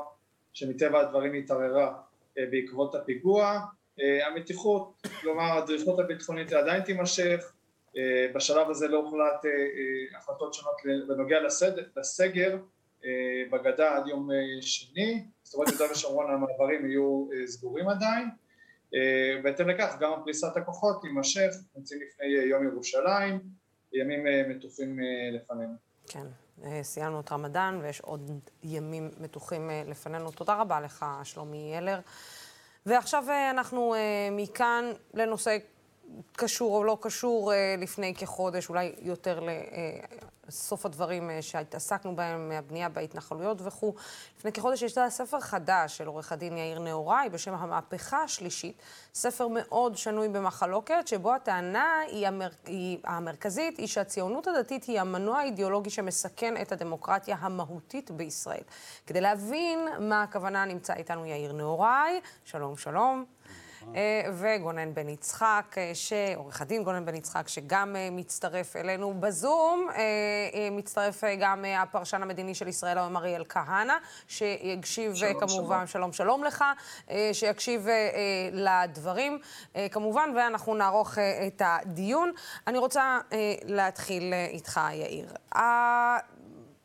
שמטבע הדברים התערערה בעקבות הפיגוע. אה, המתיחות, כלומר הדריכות הביטחונית עדיין תימשך, אה, בשלב הזה לא הוחלט אה, החלטות שונות בנוגע לסגר בגדה עד יום שני, זאת אומרת יהודה ושומרון המעברים יהיו סגורים עדיין, בהתאם לכך גם פריסת הכוחות תימשך, נמצאים לפני יום ירושלים, ימים מתוחים לפנינו. כן, סיימנו את רמדאן ויש עוד ימים מתוחים לפנינו. תודה רבה לך, שלומי ילר. ועכשיו אה, אנחנו אה, מכאן לנושא קשור או לא קשור אה, לפני כחודש, אולי יותר לסוף הדברים שהתעסקנו בהם, הבנייה בהתנחלויות וכו'. לפני כחודש יצא ספר חדש של עורך הדין יאיר נהוראי בשם המהפכה השלישית, ספר מאוד שנוי במחלוקת, שבו הטענה היא, המר... היא המרכזית היא שהציונות הדתית היא המנוע האידיאולוגי שמסכן את הדמוקרטיה המהותית בישראל. כדי להבין מה הכוונה נמצא איתנו יאיר נהוראי. שלום, שלום. אה, וגונן בן יצחק, אה, עורך הדין גונן בן יצחק, שגם אה, מצטרף אלינו בזום. מצטרף גם הפרשן המדיני של ישראל היום, אריאל כהנא, שיקשיב שלום, כמובן. שלום שלום לך, שיקשיב לדברים כמובן, ואנחנו נערוך את הדיון. אני רוצה להתחיל איתך, יאיר.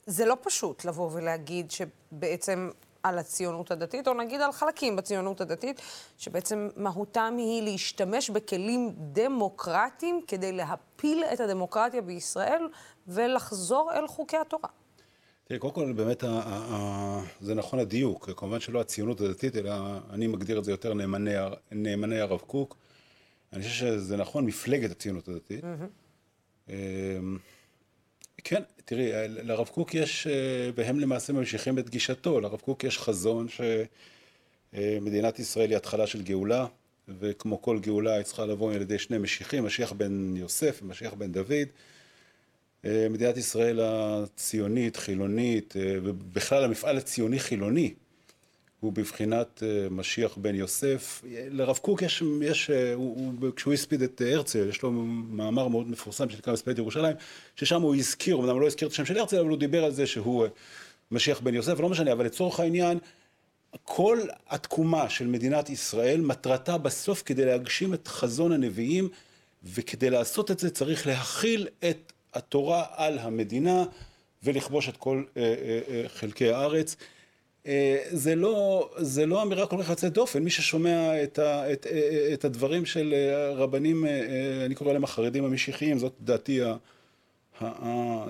זה לא פשוט לבוא ולהגיד שבעצם על הציונות הדתית, או נגיד על חלקים בציונות הדתית, שבעצם מהותם היא להשתמש בכלים דמוקרטיים כדי להפיל את הדמוקרטיה בישראל ולחזור אל חוקי התורה. תראי, קודם כל, באמת, זה נכון הדיוק. כמובן שלא הציונות הדתית, אלא אני מגדיר את זה יותר נאמני, נאמני הרב קוק. אני חושב שזה נכון, מפלגת הציונות הדתית. Mm-hmm. כן, תראי, לרב קוק יש, אה, והם למעשה ממשיכים את גישתו, לרב קוק יש חזון שמדינת ישראל היא התחלה של גאולה, וכמו כל גאולה היא צריכה לבוא על ידי שני משיחים, משיח בן יוסף ומשיח בן דוד, מדינת ישראל הציונית, חילונית, ובכלל המפעל הציוני חילוני, הוא בבחינת משיח בן יוסף. לרב קוק יש, יש הוא, הוא, כשהוא הספיד את הרצל, יש לו מאמר מאוד מפורסם שנקרא מספדת ירושלים, ששם הוא הזכיר, אמנם הוא לא הזכיר את השם של הרצל, אבל הוא דיבר על זה שהוא משיח בן יוסף, לא משנה, אבל לצורך העניין, כל התקומה של מדינת ישראל, מטרתה בסוף כדי להגשים את חזון הנביאים, וכדי לעשות את זה צריך להכיל את התורה על המדינה ולכבוש את כל אה, אה, אה, חלקי הארץ. זה לא, זה לא אמירה כל כך יוצאת דופן, מי ששומע את, ה, את, את הדברים של רבנים, אני קורא להם החרדים המשיחיים, זאת דעתי ה, ה,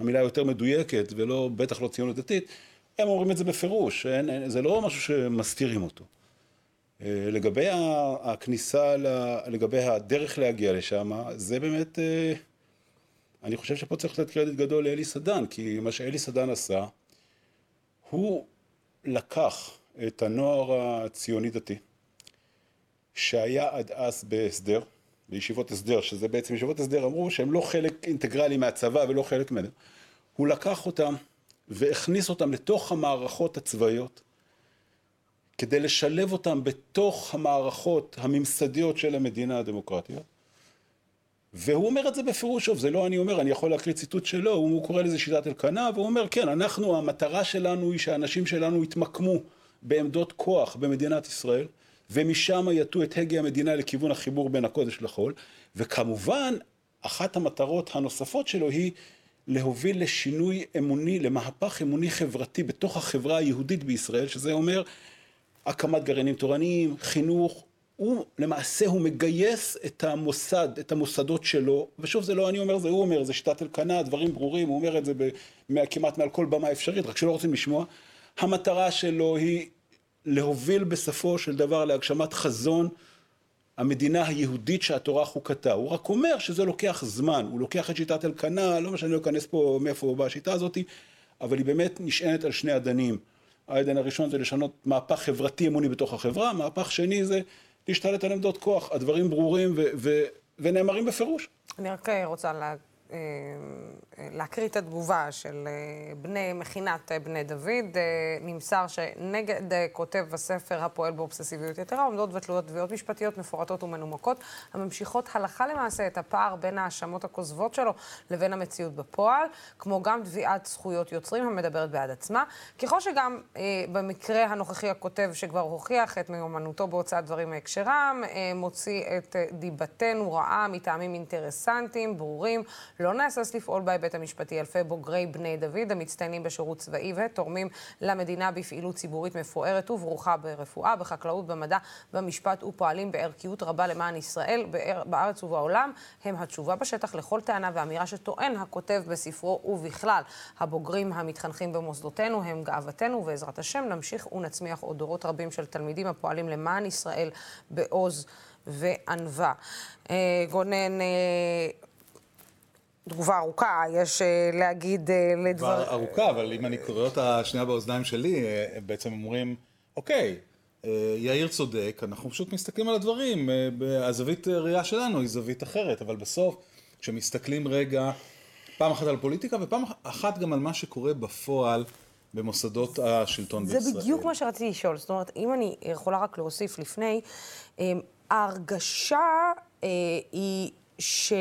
המילה היותר מדויקת, ולא, בטח לא ציונות דתית, הם אומרים את זה בפירוש, אין, זה לא משהו שמסתירים אותו. לגבי הכניסה, לגבי הדרך להגיע לשם, זה באמת, אני חושב שפה צריך לתת קרדיט גדול לאלי סדן, כי מה שאלי סדן עשה, הוא לקח את הנוער הציוני דתי, שהיה עד אז בהסדר, בישיבות הסדר, שזה בעצם ישיבות הסדר אמרו שהם לא חלק אינטגרלי מהצבא ולא חלק ממנו. הוא לקח אותם והכניס אותם לתוך המערכות הצבאיות כדי לשלב אותם בתוך המערכות הממסדיות של המדינה הדמוקרטיות. והוא אומר את זה בפירוש, שוב, זה לא אני אומר, אני יכול להקריא ציטוט שלו, הוא קורא לזה שיטת אלקנה, והוא אומר, כן, אנחנו, המטרה שלנו היא שהאנשים שלנו יתמקמו בעמדות כוח במדינת ישראל, ומשם יטו את הגה המדינה לכיוון החיבור בין הקודש לחול, וכמובן, אחת המטרות הנוספות שלו היא להוביל לשינוי אמוני, למהפך אמוני חברתי בתוך החברה היהודית בישראל, שזה אומר הקמת גרעינים תורניים, חינוך, הוא למעשה הוא מגייס את המוסד, את המוסדות שלו, ושוב זה לא אני אומר, זה הוא אומר, זה שיטת אלקנה, דברים ברורים, הוא אומר את זה ב, כמעט מעל כל במה אפשרית, רק שלא רוצים לשמוע. המטרה שלו היא להוביל בסופו של דבר להגשמת חזון המדינה היהודית שהתורה חוקתה. הוא רק אומר שזה לוקח זמן, הוא לוקח את שיטת אלקנה, לא משנה, לא אכנס פה מאיפה הוא בא השיטה הזאת, אבל היא באמת נשענת על שני אדנים. העדן הראשון זה לשנות מהפך חברתי אמוני בתוך החברה, מהפך שני זה להשתלט על עמדות כוח. הדברים ברורים ו- ו- ונאמרים בפירוש. אני רק רוצה לה... אה, להקריא את התגובה של אה, בני מכינת אה, בני דוד. נמסר שנגד כותב הספר הפועל באובססיביות יתרה עומדות ותלויות תביעות משפטיות מפורטות ומנומקות, הממשיכות הלכה למעשה את הפער בין ההאשמות הכוזבות שלו לבין המציאות בפועל, כמו גם תביעת זכויות יוצרים המדברת בעד עצמה. ככל שגם במקרה הנוכחי הכותב שכבר הוכיח את מיומנותו בהוצאת דברים מהקשרם, מוציא את דיבתנו רעה מטעמים אינטרסנטיים, ברורים. לא נהסס לפעול בהיבט המשפטי. אלפי בוגרי בני דוד המצטיינים בשירות צבאי ותורמים למדינה בפעילות ציבורית מפוארת וברוכה ברפואה, בחקלאות, במדע, במשפט ופועלים בערכיות רבה למען ישראל בארץ ובעולם, הם התשובה בשטח לכל טענה ואמירה שטוען הכותב בספרו ובכלל. הבוגרים המתחנכים במוסדותינו הם גאוותנו, ובעזרת השם נמשיך ונצמיח עוד דורות רבים של תלמידים הפועלים למען ישראל בעוז וענווה. אה, גונן, אה, תגובה ארוכה, יש אה, להגיד אה, לדבר... תגובה ארוכה, אבל אם אני קורא אותה שנייה באוזניים שלי, אה, בעצם אומרים, אוקיי, יאיר צודק, אנחנו פשוט מסתכלים על הדברים, הזווית ראייה שלנו היא זווית אחרת, אבל בסוף, כשמסתכלים רגע, פעם אחת על פוליטיקה ופעם אחת גם על מה שקורה בפועל במוסדות השלטון זה בישראל. זה בדיוק מה שרציתי לשאול, זאת אומרת, אם אני יכולה רק להוסיף לפני, ההרגשה היא ש...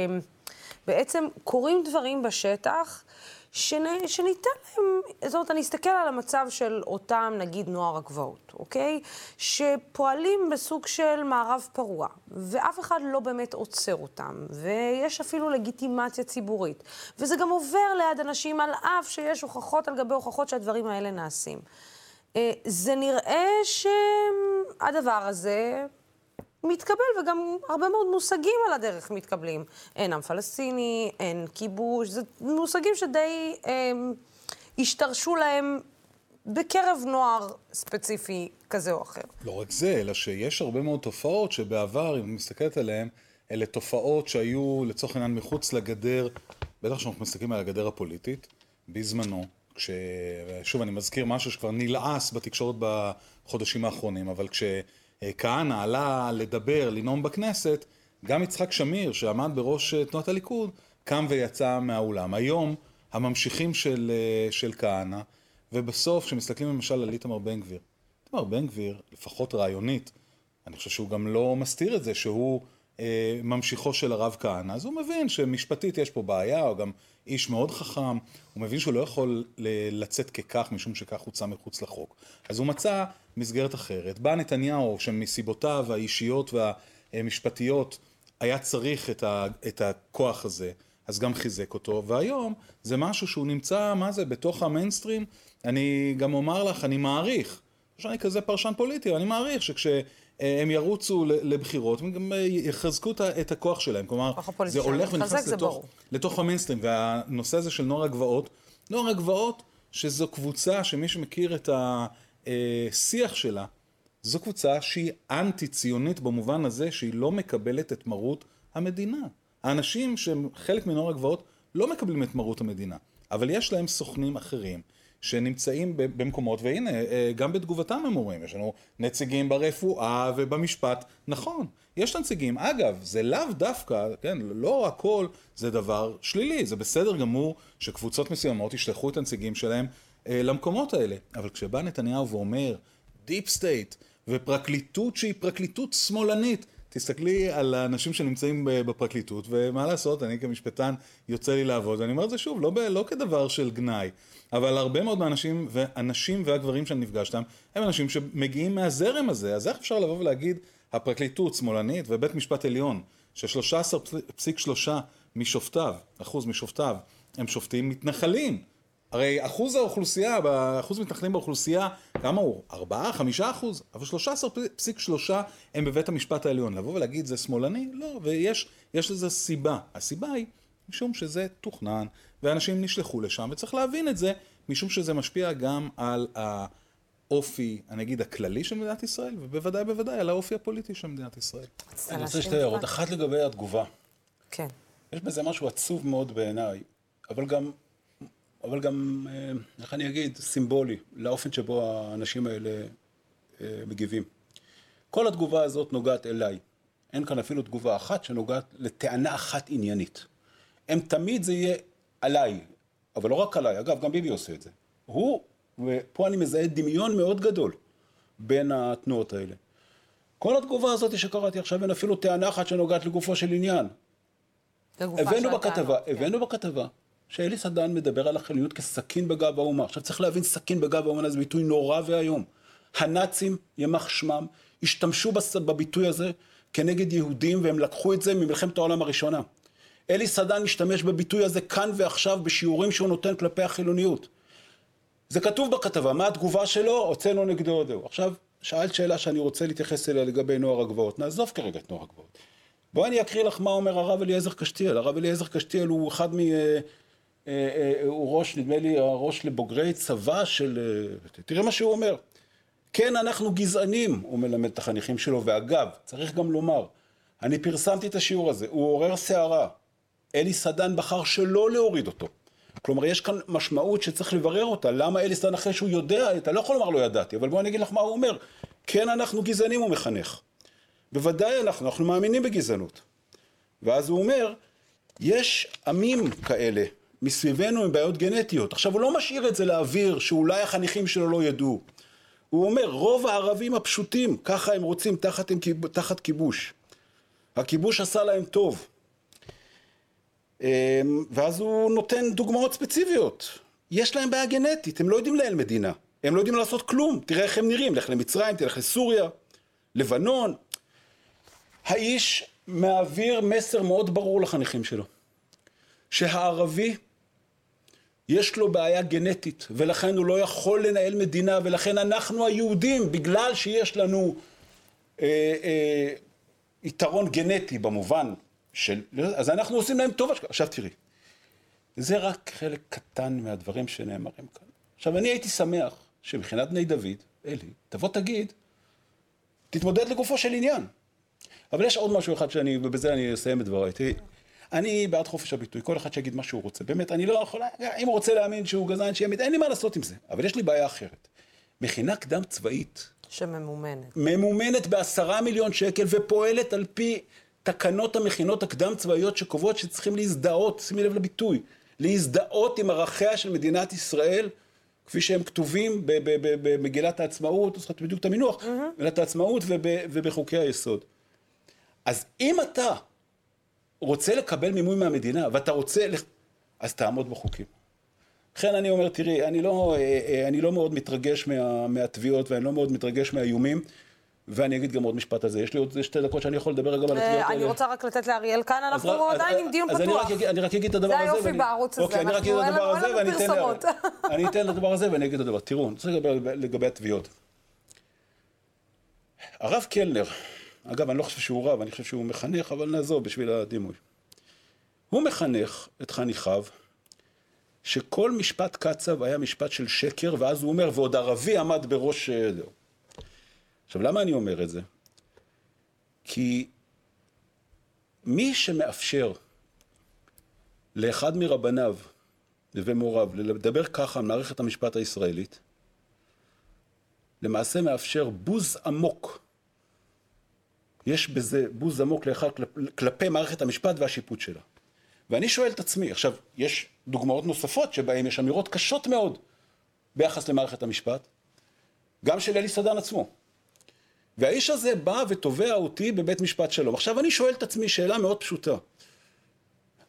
בעצם קורים דברים בשטח שנ, שניתן להם, זאת אומרת, אני אסתכל על המצב של אותם, נגיד, נוער הגבעות, אוקיי? שפועלים בסוג של מערב פרוע, ואף אחד לא באמת עוצר אותם, ויש אפילו לגיטימציה ציבורית. וזה גם עובר ליד אנשים על אף שיש הוכחות על גבי הוכחות שהדברים האלה נעשים. אה, זה נראה שהדבר הזה מתקבל, וגם הרבה מאוד מושגים על הדרך מתקבלים. אין עם פלסטיני, אין כיבוש, זה מושגים שדי אה, השתרשו להם בקרב נוער ספציפי כזה או אחר. לא רק זה, אלא שיש הרבה מאוד תופעות שבעבר, אם אני מסתכלת עליהן, אלה תופעות שהיו לצורך העניין מחוץ לגדר, בטח כשאנחנו מסתכלים על הגדר הפוליטית, בזמנו, שוב אני מזכיר משהו שכבר נלעס בתקשורת בחודשים האחרונים, אבל כש... כהנא עלה לדבר, לנאום בכנסת, גם יצחק שמיר, שעמד בראש אה, תנועת הליכוד, קם ויצא מהאולם. היום הממשיכים של, אה, של כהנא, ובסוף, כשמסתכלים למשל על איתמר בן גביר, איתמר בן גביר, לפחות רעיונית, אני חושב שהוא גם לא מסתיר את זה שהוא אה, ממשיכו של הרב כהנא, אז הוא מבין שמשפטית יש פה בעיה, הוא גם איש מאוד חכם, הוא מבין שהוא לא יכול לצאת ככך משום שכך הוצא מחוץ לחוק. אז הוא מצא מסגרת אחרת. בא נתניהו, שמסיבותיו האישיות והמשפטיות היה צריך את, ה, את הכוח הזה, אז גם חיזק אותו, והיום זה משהו שהוא נמצא, מה זה, בתוך המיינסטרים. אני גם אומר לך, אני מעריך, לא שאני כזה פרשן פוליטי, אני מעריך שכש... הם ירוצו לבחירות, הם גם יחזקו את הכוח שלהם. כלומר, זה הולך ונכנס לתוך, לתוך המיינסטרים. והנושא הזה של נוער הגבעות, נוער הגבעות, שזו קבוצה שמי שמכיר את השיח שלה, זו קבוצה שהיא אנטי-ציונית במובן הזה שהיא לא מקבלת את מרות המדינה. האנשים שהם חלק מנוער הגבעות לא מקבלים את מרות המדינה, אבל יש להם סוכנים אחרים. שנמצאים במקומות, והנה, אה, גם בתגובתם הם אומרים, יש לנו נציגים ברפואה ובמשפט, נכון, יש נציגים, אגב, זה לאו דווקא, כן, לא הכל זה דבר שלילי, זה בסדר גמור שקבוצות מסוימות ישלחו את הנציגים שלהם אה, למקומות האלה, אבל כשבא נתניהו ואומר, deep state, ופרקליטות שהיא פרקליטות שמאלנית, תסתכלי על האנשים שנמצאים בפרקליטות, ומה לעשות, אני כמשפטן יוצא לי לעבוד, ואני אומר את זה שוב, לא, ב, לא כדבר של גנאי, אבל הרבה מאוד מהאנשים, והנשים והגברים שאני נפגש איתם, הם אנשים שמגיעים מהזרם הזה, אז איך אפשר לבוא ולהגיד, הפרקליטות שמאלנית ובית משפט עליון, ש-13.3 משופטיו, אחוז משופטיו, הם שופטים מתנחלים. הרי אחוז האוכלוסייה, אחוז מתנחלים באוכלוסייה, כמה הוא? 4, 5 אחוז? אבל 13.3 הם בבית המשפט העליון. לבוא ולהגיד זה שמאלני? לא, ויש לזה סיבה. הסיבה היא משום שזה תוכנן, ואנשים נשלחו לשם, וצריך להבין את זה, משום שזה משפיע גם על האופי, אני אגיד, הכללי של מדינת ישראל, ובוודאי בוודאי על האופי הפוליטי של מדינת ישראל. אני רוצה שתי הערות. אחת לגבי התגובה. כן. יש בזה משהו עצוב מאוד בעיניי, אבל גם אבל גם, אה, איך אני אגיד, סימבולי, לאופן שבו האנשים האלה אה, מגיבים. כל התגובה הזאת נוגעת אליי. אין כאן אפילו תגובה אחת שנוגעת לטענה אחת עניינית. הם תמיד זה יהיה עליי, אבל לא רק עליי, אגב, גם ביבי עושה את זה. הוא, ופה אני מזהה דמיון מאוד גדול בין התנועות האלה. כל התגובה הזאת שקראתי עכשיו אין אפילו טענה אחת שנוגעת לגופו של עניין. הבאנו בכתבה, כן. הבאנו בכתבה שאלי סדן מדבר על החילוניות כסכין בגב האומה. עכשיו צריך להבין, סכין בגב האומה זה ביטוי נורא ואיום. הנאצים, ימח שמם, השתמשו בביטוי הזה כנגד יהודים, והם לקחו את זה ממלחמת העולם הראשונה. אלי סדן משתמש בביטוי הזה כאן ועכשיו בשיעורים שהוא נותן כלפי החילוניות. זה כתוב בכתבה, מה התגובה שלו? הוצאנו נגדו דהו. עכשיו, שאלת שאלה שאני רוצה להתייחס אליה לגבי נוער הגבעות. נעזוב כרגע את נוער הגבעות. בואי אני אקריא לך מה אומר הרב אליעזר קשתיאל. הרב אליעזר קשתיאל הוא אחד מ... אה, אה, הוא ראש, נדמה לי, הראש לבוגרי צבא של... אה, תראה מה שהוא אומר. כן, אנחנו גזענים, הוא מלמד את החניכים שלו, ואגב, צריך גם לומר, אני פרסמתי את השיעור הזה, הוא עורר סערה. אלי סדן בחר שלא להוריד אותו. כלומר, יש כאן משמעות שצריך לברר אותה. למה אלי סדן אחרי שהוא יודע, אתה לא יכול לומר לא ידעתי, אבל בואו אני אגיד לך מה הוא אומר. כן, אנחנו גזענים, הוא מחנך. בוודאי אנחנו, אנחנו מאמינים בגזענות. ואז הוא אומר, יש עמים כאלה, מסביבנו עם בעיות גנטיות. עכשיו, הוא לא משאיר את זה לאוויר, שאולי החניכים שלו לא ידעו. הוא אומר, רוב הערבים הפשוטים, ככה הם רוצים תחת, תחת כיבוש. הכיבוש עשה להם טוב. אמ, ואז הוא נותן דוגמאות ספציפיות. יש להם בעיה גנטית, הם לא יודעים לנהל מדינה. הם לא יודעים לעשות כלום. תראה איך הם נראים, לך למצרים, תלך לסוריה, לבנון. האיש מעביר מסר מאוד ברור לחניכים שלו. שהערבי יש לו בעיה גנטית, ולכן הוא לא יכול לנהל מדינה, ולכן אנחנו היהודים, בגלל שיש לנו אה, אה, יתרון גנטי במובן של... אז אנחנו עושים להם טוב. עכשיו תראי, זה רק חלק קטן מהדברים שנאמרים כאן. עכשיו, אני הייתי שמח שמבחינת בני דוד, אלי, תבוא תגיד, תתמודד לגופו של עניין. אבל יש עוד משהו אחד שאני, ובזה אני אסיים את דבריי. תראי, אני בעד חופש הביטוי, כל אחד שיגיד מה שהוא רוצה. באמת, אני לא יכול, אם הוא רוצה להאמין שהוא גזען, שיאמין, אין לי מה לעשות עם זה. אבל יש לי בעיה אחרת. מכינה קדם צבאית. שממומנת. ממומנת בעשרה מיליון שקל ופועלת על פי תקנות המכינות הקדם צבאיות שקובעות שצריכים להזדהות, שימי לב לביטוי, להזדהות עם ערכיה של מדינת ישראל, כפי שהם כתובים במגילת העצמאות, זאת בדיוק את המינוח, במגילת העצמאות ובחוקי היסוד. אז אם אתה רוצה לקבל מימון מהמדינה, ואתה רוצה, אז תעמוד בחוקים. לכן אני אומר, תראי, אני לא, אה, אה, אני לא מאוד מתרגש מה, מהתביעות ואני לא מאוד מתרגש מהאיומים. ואני אגיד גם עוד משפט על זה. יש לי עוד שתי דקות שאני יכול לדבר גם על התביעות האלה. אני רוצה רק לתת לאריאל כאן, אנחנו עדיין עם דיון פתוח. אז אני רק אגיד את הדבר הזה. זה היופי בערוץ הזה, אוקיי, אנחנו אין לנו פרסומות. אני אתן לדבר הזה ואני אגיד את הדבר. תראו, אני רוצה לדבר לגבי התביעות. הרב קלנר, אגב, אני לא חושב שהוא רב, אני חושב שהוא מחנך, אבל נעזוב בשביל הדימוי. הוא מחנך את חניכיו שכל משפט קצב היה משפט של שקר, ואז הוא אומר, ועוד ערבי עמד בראש... אה, עכשיו, למה אני אומר את זה? כי מי שמאפשר לאחד מרבניו ומוריו לדבר ככה על מערכת המשפט הישראלית, למעשה מאפשר בוז עמוק. יש בזה בוז עמוק לאחד כלפי מערכת המשפט והשיפוט שלה. ואני שואל את עצמי, עכשיו, יש דוגמאות נוספות שבהן יש אמירות קשות מאוד ביחס למערכת המשפט, גם של אלי סדן עצמו. והאיש הזה בא ותובע אותי בבית משפט שלום. עכשיו אני שואל את עצמי שאלה מאוד פשוטה.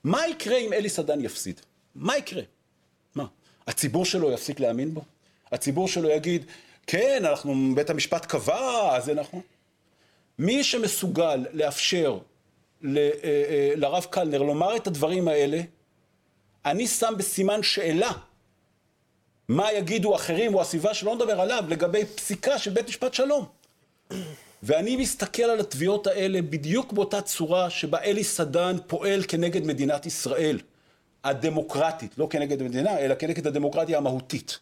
מה יקרה אם אלי סדן יפסיד? מה יקרה? מה? הציבור שלו יפסיק להאמין בו? הציבור שלו יגיד, כן, אנחנו, בית המשפט קבע, זה נכון. מי שמסוגל לאפשר ל, אה, אה, לרב קלנר לומר את הדברים האלה, אני שם בסימן שאלה מה יגידו אחרים או הסביבה שלא נדבר עליו לגבי פסיקה של בית משפט שלום. ואני מסתכל על התביעות האלה בדיוק באותה צורה שבה אלי סדן פועל כנגד מדינת ישראל הדמוקרטית, לא כנגד המדינה, אלא כנגד הדמוקרטיה המהותית.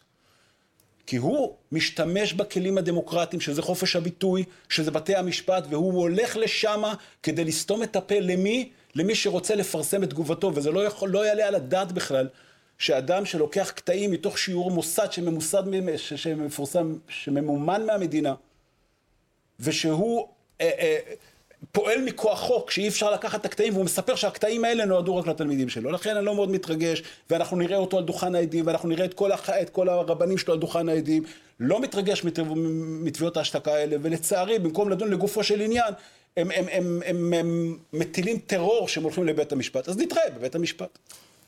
כי הוא משתמש בכלים הדמוקרטיים, שזה חופש הביטוי, שזה בתי המשפט, והוא הולך לשם כדי לסתום את הפה למי? למי שרוצה לפרסם את תגובתו, וזה לא, יכול, לא יעלה על הדעת בכלל שאדם שלוקח קטעים מתוך שיעור מוסד שממוסד, שמפורסם, שממומן מהמדינה, ושהוא אה, אה, פועל מכוח חוק שאי אפשר לקחת את הקטעים והוא מספר שהקטעים האלה נועדו רק לתלמידים שלו. לכן אני לא מאוד מתרגש ואנחנו נראה אותו על דוכן העדים ואנחנו נראה את כל, הח... את כל הרבנים שלו על דוכן העדים. לא מתרגש מתביעות ההשתקה האלה ולצערי במקום לדון לגופו של עניין הם, הם, הם, הם, הם מטילים טרור שהם הולכים לבית המשפט. אז נתראה בבית המשפט.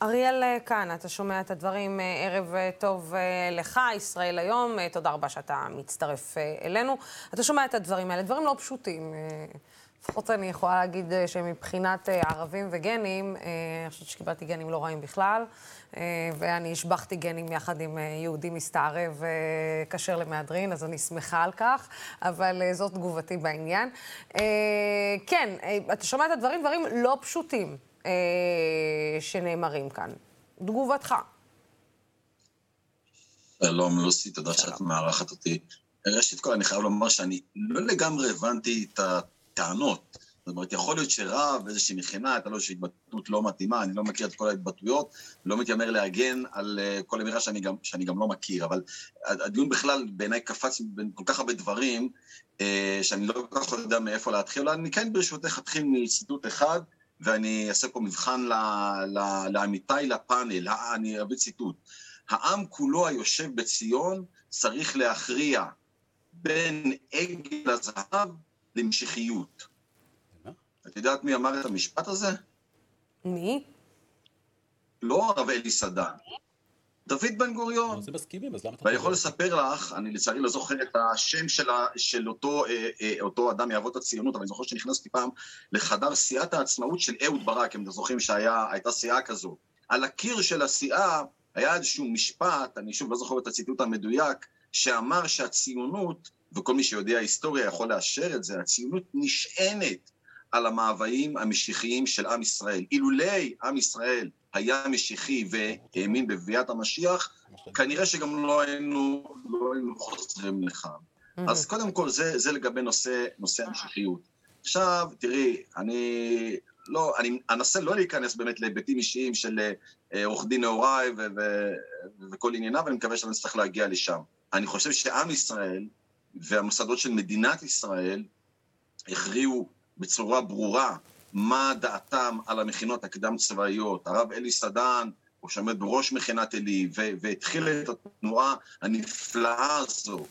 אריאל אה, כאן, אתה שומע את הדברים, אה, ערב אה, טוב לך, ישראל היום, תודה רבה שאתה מצטרף אלינו. אתה שומע את הדברים האלה, דברים לא פשוטים. לפחות אני יכולה להגיד שמבחינת ערבים וגנים, אני חושבת שקיבלתי גנים לא רעים בכלל, ואני השבחתי גנים יחד עם יהודי מסתערב כשר למהדרין, אז אני שמחה על כך, אבל זאת תגובתי בעניין. כן, אתה שומע את הדברים, דברים לא פשוטים. אה, שנאמרים כאן. תגובתך. שלום לוסי, תודה שאת מארחת אותי. ראשית כל, אני חייב לומר שאני לא לגמרי הבנתי את הטענות. זאת אומרת, יכול להיות שרב, איזושהי מכינה, הייתה לו איזושהי התבטאות לא מתאימה, אני לא מכיר את כל ההתבטאויות, לא מתיימר להגן על uh, כל אמירה שאני שאני גם לא מכיר, אבל הדיון בכלל בעיניי קפץ בין כל כך הרבה דברים, uh, שאני לא כל כך יודע מאיפה להתחיל, אבל אני כן ברשותך אתחיל מציטוט אחד, ואני אעשה פה מבחן לעמיתיי לפאנל, אני אביא ציטוט. העם כולו היושב בציון צריך להכריע בין עגל הזהב למשיחיות. את יודעת מי אמר את המשפט הזה? מי? לא הרב אלי סדן. דוד בן גוריון. זה מסכימים, אז למה אתה... ואני יכול לספר לך, אני לצערי לא זוכר את השם של, ה, של אותו, אה, אה, אותו אדם מאבות הציונות, אבל אני זוכר שנכנסתי פעם לחדר סיעת העצמאות של אהוד ברק, אם אתם זוכרים שהייתה סיעה כזו. על הקיר של הסיעה היה איזשהו משפט, אני שוב לא זוכר את הציטוט המדויק, שאמר שהציונות, וכל מי שיודע היסטוריה יכול לאשר את זה, הציונות נשענת על המאוויים המשיחיים של עם ישראל. אילולי עם ישראל היה משיחי והאמין בביאת המשיח, כנראה שגם לא היינו, לא היינו חוזרים לכאן. אז קודם כל, זה, זה לגבי נושא, נושא המשיחיות. עכשיו, תראי, אני לא, אני אנסה לא להיכנס באמת להיבטים אישיים של אה, עורך דין נעוריי וכל ענייניו, ואני מקווה שאני אצטרך להגיע לשם. אני חושב שעם ישראל והמוסדות של מדינת ישראל הכריעו בצורה ברורה מה דעתם על המכינות הקדם צבאיות. הרב אלי סדן, הוא שעומד בראש מכינת עלי, והתחיל את התנועה הנפלאה הזו,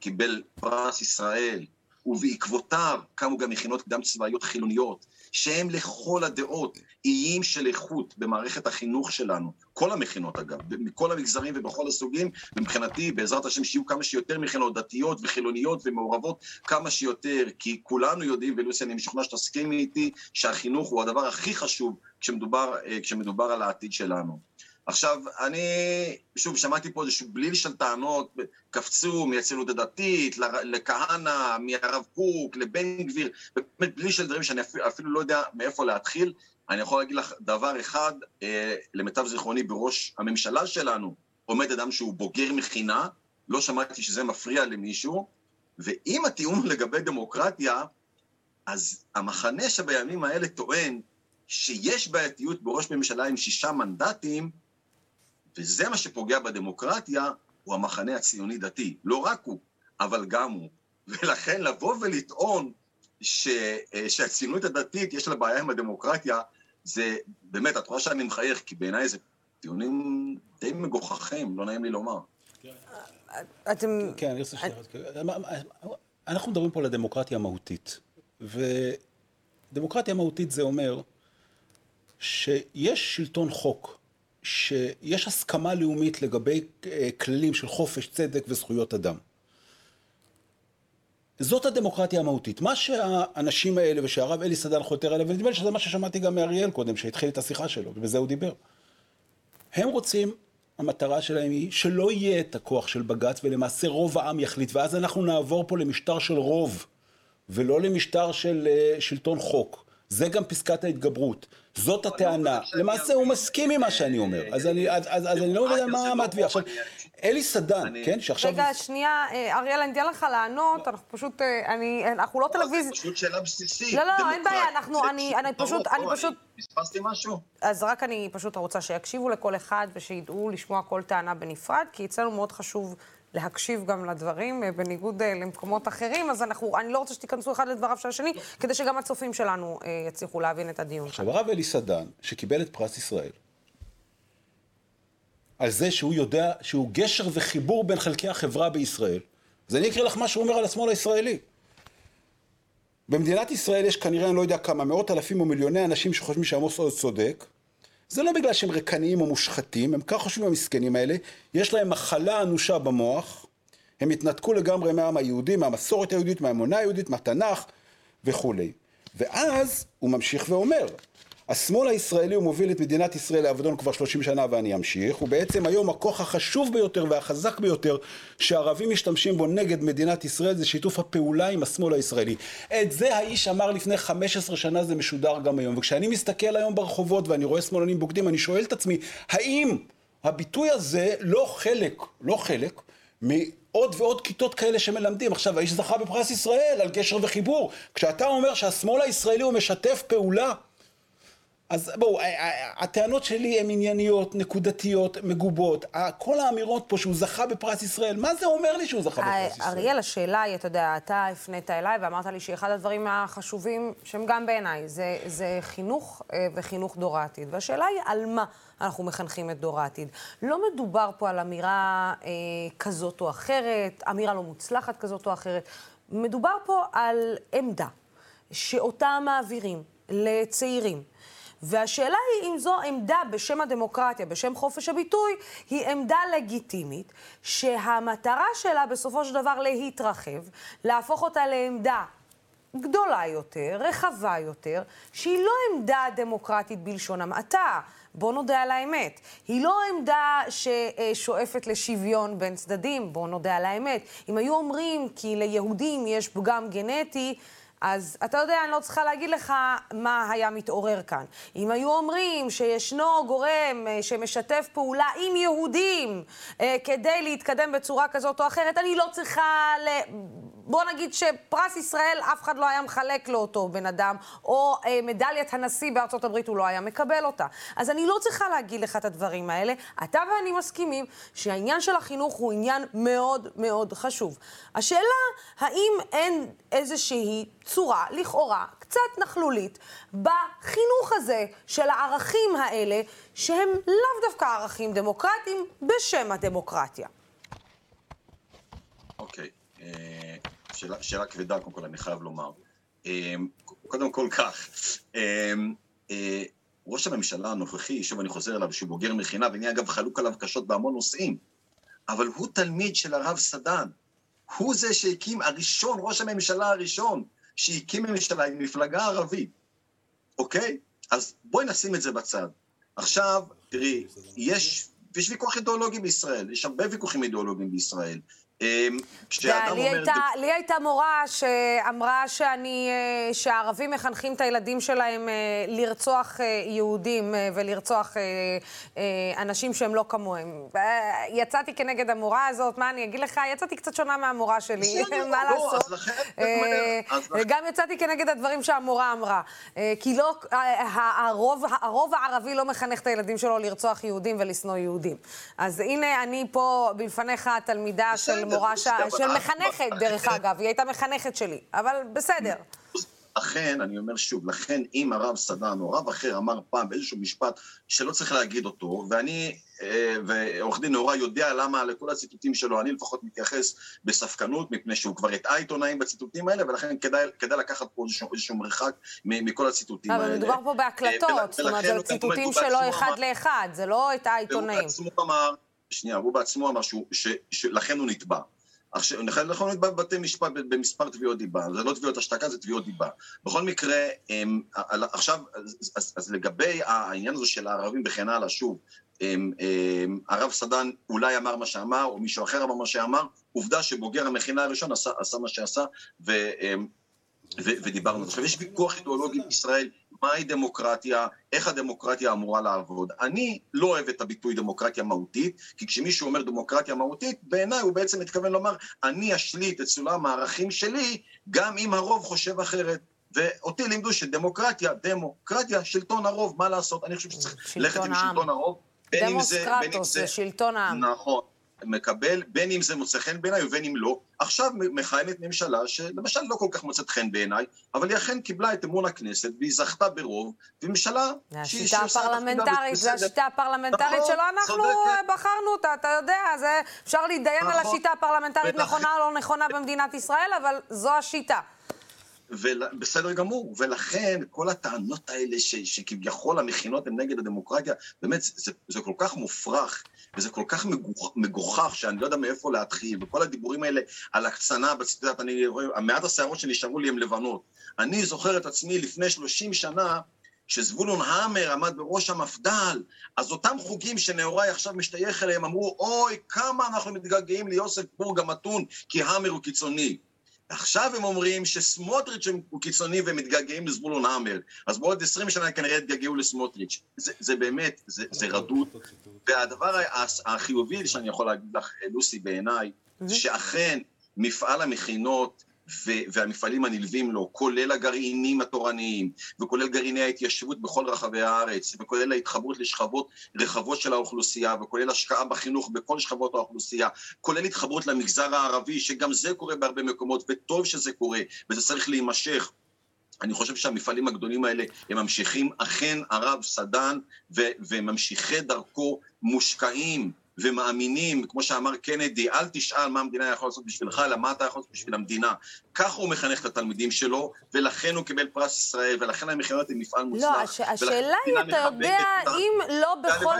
קיבל פרס ישראל, ובעקבותיו קמו גם מכינות קדם צבאיות חילוניות, שהם לכל הדעות איים של איכות במערכת החינוך שלנו, כל המכינות אגב, מכל המגזרים ובכל הסוגים, ומבחינתי, בעזרת השם, שיהיו כמה שיותר מכינות דתיות וחילוניות ומעורבות כמה שיותר, כי כולנו יודעים, ולוסי, אני משוכנע שתסכימי איתי, שהחינוך הוא הדבר הכי חשוב כשמדובר, אה, כשמדובר על העתיד שלנו. עכשיו, אני, שוב, שמעתי פה איזשהו בליל של טענות, קפצו מהציונות הדתית, לכהנא, מהרב קוק, לבן גביר, באמת בליל של דברים שאני אפילו, אפילו לא יודע מאיפה להתחיל. אני יכול להגיד לך דבר אחד, אה, למיטב זיכרוני, בראש הממשלה שלנו עומד אדם שהוא בוגר מכינה, לא שמעתי שזה מפריע למישהו, ואם הטיעון לגבי דמוקרטיה, אז המחנה שבימים האלה טוען שיש בעייתיות בראש ממשלה עם שישה מנדטים, וזה מה שפוגע בדמוקרטיה, הוא המחנה הציוני-דתי. לא רק הוא, אבל גם הוא. ולכן לבוא ולטעון ש, אה, שהציונות הדתית יש לה בעיה עם הדמוקרטיה, זה באמת, את רואה שאני מחייך, כי בעיניי זה טיעונים די מגוחכים, לא נעים לי לומר. אתם... כן, אני רוצה שנייה. אנחנו מדברים פה על הדמוקרטיה המהותית, ודמוקרטיה מהותית זה אומר שיש שלטון חוק, שיש הסכמה לאומית לגבי אה, כללים של חופש, צדק וזכויות אדם. זאת הדמוקרטיה המהותית. מה שהאנשים האלה ושהרב אלי סדן חותר עליו, ונדמה לי שזה מה ששמעתי גם מאריאל קודם, שהתחיל את השיחה שלו, ובזה הוא דיבר. הם רוצים, המטרה שלהם היא שלא יהיה את הכוח של בג"ץ, ולמעשה רוב העם יחליט, ואז אנחנו נעבור פה למשטר של רוב, ולא למשטר של uh, שלטון חוק. זה גם פסקת ההתגברות. זאת לא הטענה. למעשה הוא מסכים עם מה שאני אומר. אז אני לא יודע מה התביעה. עכשיו, אלי סדן, כן, שעכשיו... רגע, שנייה, אה, אריאל, אני אתן לך לענות, אנחנו פשוט, אה, אני, אנחנו לא טלוויזיה. זה פשוט שאלה בסיסית. לא, לא, אין בעיה, אנחנו, אני פשוט, אני פשוט... פספסתי משהו? אז רק אני פשוט רוצה שיקשיבו לכל אחד ושידעו לשמוע כל טענה בנפרד, כי אצלנו מאוד חשוב להקשיב גם לדברים, אה, בניגוד למקומות אחרים, אז אנחנו, אני לא רוצה שתיכנסו אחד לדבריו של השני, כדי שגם הצופים שלנו יצליחו להבין את הדיון. עכשיו, הרב אלי סדן, שקיבל את פרס ישראל, על זה שהוא יודע שהוא גשר וחיבור בין חלקי החברה בישראל. אז אני אקריא לך מה שהוא אומר על השמאל הישראלי. במדינת ישראל יש כנראה, אני לא יודע כמה, מאות אלפים או מיליוני אנשים שחושבים שעמוס עוז צודק. זה לא בגלל שהם רקניים או מושחתים, הם ככה חושבים המסכנים האלה, יש להם מחלה אנושה במוח, הם התנתקו לגמרי מהעם היהודי, מהמסורת היהודית, מהאמונה היהודית, מהתנ"ך וכולי. ואז הוא ממשיך ואומר, השמאל הישראלי הוא מוביל את מדינת ישראל לאבדון כבר 30 שנה ואני אמשיך, הוא בעצם היום הכוח החשוב ביותר והחזק ביותר שהערבים משתמשים בו נגד מדינת ישראל זה שיתוף הפעולה עם השמאל הישראלי. את זה האיש אמר לפני 15 שנה, זה משודר גם היום. וכשאני מסתכל היום ברחובות ואני רואה שמאלנים בוגדים, אני שואל את עצמי, האם הביטוי הזה לא חלק, לא חלק, מעוד ועוד כיתות כאלה שמלמדים. עכשיו, האיש זכה בפרס ישראל על גשר וחיבור. כשאתה אומר שהשמאל הישראלי הוא משתף פעולה אז בואו, הטענות שלי הן ענייניות, נקודתיות, מגובות. כל האמירות פה שהוא זכה בפרס ישראל, מה זה אומר לי שהוא זכה בפרס ישראל? אריאל, השאלה היא, אתה יודע, אתה הפנית אליי ואמרת לי שאחד הדברים החשובים, שהם גם בעיניי, זה, זה חינוך אה, וחינוך דור העתיד. והשאלה היא על מה אנחנו מחנכים את דור העתיד. לא מדובר פה על אמירה אה, כזאת או אחרת, אמירה לא מוצלחת כזאת או אחרת. מדובר פה על עמדה שאותה מעבירים לצעירים. והשאלה היא אם זו עמדה בשם הדמוקרטיה, בשם חופש הביטוי, היא עמדה לגיטימית, שהמטרה שלה בסופו של דבר להתרחב, להפוך אותה לעמדה גדולה יותר, רחבה יותר, שהיא לא עמדה דמוקרטית בלשון המעטה. בואו נודה על האמת. היא לא עמדה ששואפת לשוויון בין צדדים, בואו נודה על האמת. אם היו אומרים כי ליהודים יש פגם גנטי, אז אתה יודע, אני לא צריכה להגיד לך מה היה מתעורר כאן. אם היו אומרים שישנו גורם אה, שמשתף פעולה עם יהודים אה, כדי להתקדם בצורה כזאת או אחרת, אני לא צריכה ל... בוא נגיד שפרס ישראל, אף אחד לא היה מחלק לאותו בן אדם, או אה, מדליית הנשיא בארצות הברית, הוא לא היה מקבל אותה. אז אני לא צריכה להגיד לך את הדברים האלה. אתה ואני מסכימים שהעניין של החינוך הוא עניין מאוד מאוד חשוב. השאלה, האם אין איזושהי צורה, לכאורה, קצת נכלולית, בחינוך הזה של הערכים האלה, שהם לאו דווקא ערכים דמוקרטיים, בשם הדמוקרטיה. אוקיי, אה, שאלה, שאלה כבדה, קודם כל, אני חייב לומר. אה, קודם כל כך, אה, ראש הממשלה הנוכחי, שוב אני חוזר אליו, שהוא בוגר מכינה, ואני אגב חלוק עליו קשות בהמון נושאים, אבל הוא תלמיד של הרב סדן. הוא זה שהקים, הראשון, ראש הממשלה הראשון, שהקים ממשלה עם מפלגה ערבית, אוקיי? אז בואי נשים את זה בצד. עכשיו, תראי, יש, יש ויכוח אידיאולוגי בישראל, יש הרבה ויכוחים אידיאולוגיים בישראל. אמ, אומר... הייתה, לי הייתה מורה שאמרה שאני, אה, שהערבים מחנכים את הילדים שלהם אה, לרצוח אה, יהודים ולרצוח אנשים שהם לא כמוהם. יצאתי כנגד המורה הזאת, מה אני אגיד לך? יצאתי קצת שונה מהמורה שלי, מה לא, לעשות? גם יצאתי כנגד הדברים שהמורה אמרה. כי לא, הרוב, הרוב הערבי לא מחנך את הילדים שלו לרצוח יהודים ולשנוא יהודים. אז הנה, אני פה בפניך תלמידה של... מורה ש... של מחנכת, דרך אגב, היא הייתה מחנכת שלי, אבל בסדר. לכן, אני אומר שוב, לכן אם הרב סדן או רב אחר אמר פעם באיזשהו משפט שלא צריך להגיד אותו, ואני אה, ועורך דין נאורה יודע למה לכל הציטוטים שלו, אני לפחות מתייחס בספקנות, מפני שהוא כבר הטעה עיתונאים בציטוטים האלה, ולכן כדאי, כדאי לקחת פה איזשהו, איזשהו מרחק מכל הציטוטים האלה. אבל מדובר פה בהקלטות, זאת אומרת, זה ציטוטים שלו אחד לאחד, זה לא הטעה עיתונאים. הוא בעצמו אמר, שנייה, הוא בעצמו אמר שלכן הוא נתבע. עכשיו, לכן אנחנו נתבע בבתי משפט במספר תביעות דיבה, זה לא תביעות השתקה, זה תביעות דיבה. בכל מקרה, הם, עכשיו, אז, אז, אז לגבי העניין הזה של הערבים וכן הלאה, שוב, הם, הם, הרב סדן אולי אמר מה שאמר, או מישהו אחר אמר מה שאמר, עובדה שבוגר המכינה הראשון עשה, עשה מה שעשה, ו, ו, ודיברנו. עכשיו, יש ויכוח אידיאולוגי בישראל מהי דמוקרטיה, איך הדמוקרטיה אמורה לעבוד. אני לא אוהב את הביטוי דמוקרטיה מהותית, כי כשמישהו אומר דמוקרטיה מהותית, בעיניי הוא בעצם מתכוון לומר, אני אשליט את סולם הערכים שלי, גם אם הרוב חושב אחרת. ואותי לימדו שדמוקרטיה, דמוקרטיה, שלטון הרוב, מה לעשות? אני חושב שצריך ללכת עם שלטון הרוב. דמוסקרטוס זה שלטון העם. נכון. מקבל, בין אם זה מוצא חן בעיניי ובין אם לא. עכשיו מכהנת ממשלה שלמשל לא כל כך מוצאת חן בעיניי, אבל היא אכן קיבלה את אמון הכנסת והיא זכתה ברוב, וממשלה שהיא... השיטה הפרלמנטרית, זו השיטה הפרלמנטרית נכון, שלא אנחנו צודקת. בחרנו אותה, אתה יודע, זה, אפשר להתדיין נכון, על השיטה הפרלמנטרית. נכונה או לא נכונה במדינת ישראל, אבל זו השיטה. בסדר גמור, ולכן כל הטענות האלה ש, שכביכול המכינות הן נגד הדמוקרטיה, באמת, זה, זה כל כך מופרך. וזה כל כך מגוחך, שאני לא יודע מאיפה להתחיל, וכל הדיבורים האלה על הקצנה בציטוט, אני רואה, המעט השערות שנשארו לי הן לבנות. אני זוכר את עצמי לפני 30 שנה, כשזבולון המר עמד בראש המפד"ל, אז אותם חוגים שנאוריי עכשיו משתייך אליהם אמרו, אוי, כמה אנחנו מתגעגעים ליוסף בורג המתון, כי המר הוא קיצוני. עכשיו הם אומרים שסמוטריץ' הוא קיצוני והם מתגעגעים לזבולון המר. אז בעוד עשרים שנה כנראה יתגעגעו לסמוטריץ'. זה, זה באמת, זה, זה רדוד. והדבר החיובי שאני יכול להגיד לך, לוסי, בעיניי, זה שאכן מפעל המכינות והמפעלים הנלווים לו, כולל הגרעינים התורניים, וכולל גרעיני ההתיישבות בכל רחבי הארץ, וכולל ההתחברות לשכבות רחבות של האוכלוסייה, וכולל השקעה בחינוך בכל שכבות האוכלוסייה, כולל התחברות למגזר הערבי, שגם זה קורה בהרבה מקומות, וטוב שזה קורה, וזה צריך להימשך. אני חושב שהמפעלים הגדולים האלה הם ממשיכים, אכן הרב סדן וממשיכי דרכו מושקעים ומאמינים, כמו שאמר קנדי, אל תשאל מה המדינה יכולה לעשות בשבילך, אלא מה אתה יכול לעשות בשביל המדינה. ככה הוא מחנך את התלמידים שלו, ולכן הוא קיבל פרס ישראל, ולכן המכינות הן מפעל מוצלח. לא, הש... השאלה היא, אתה יודע, אם לא בכל...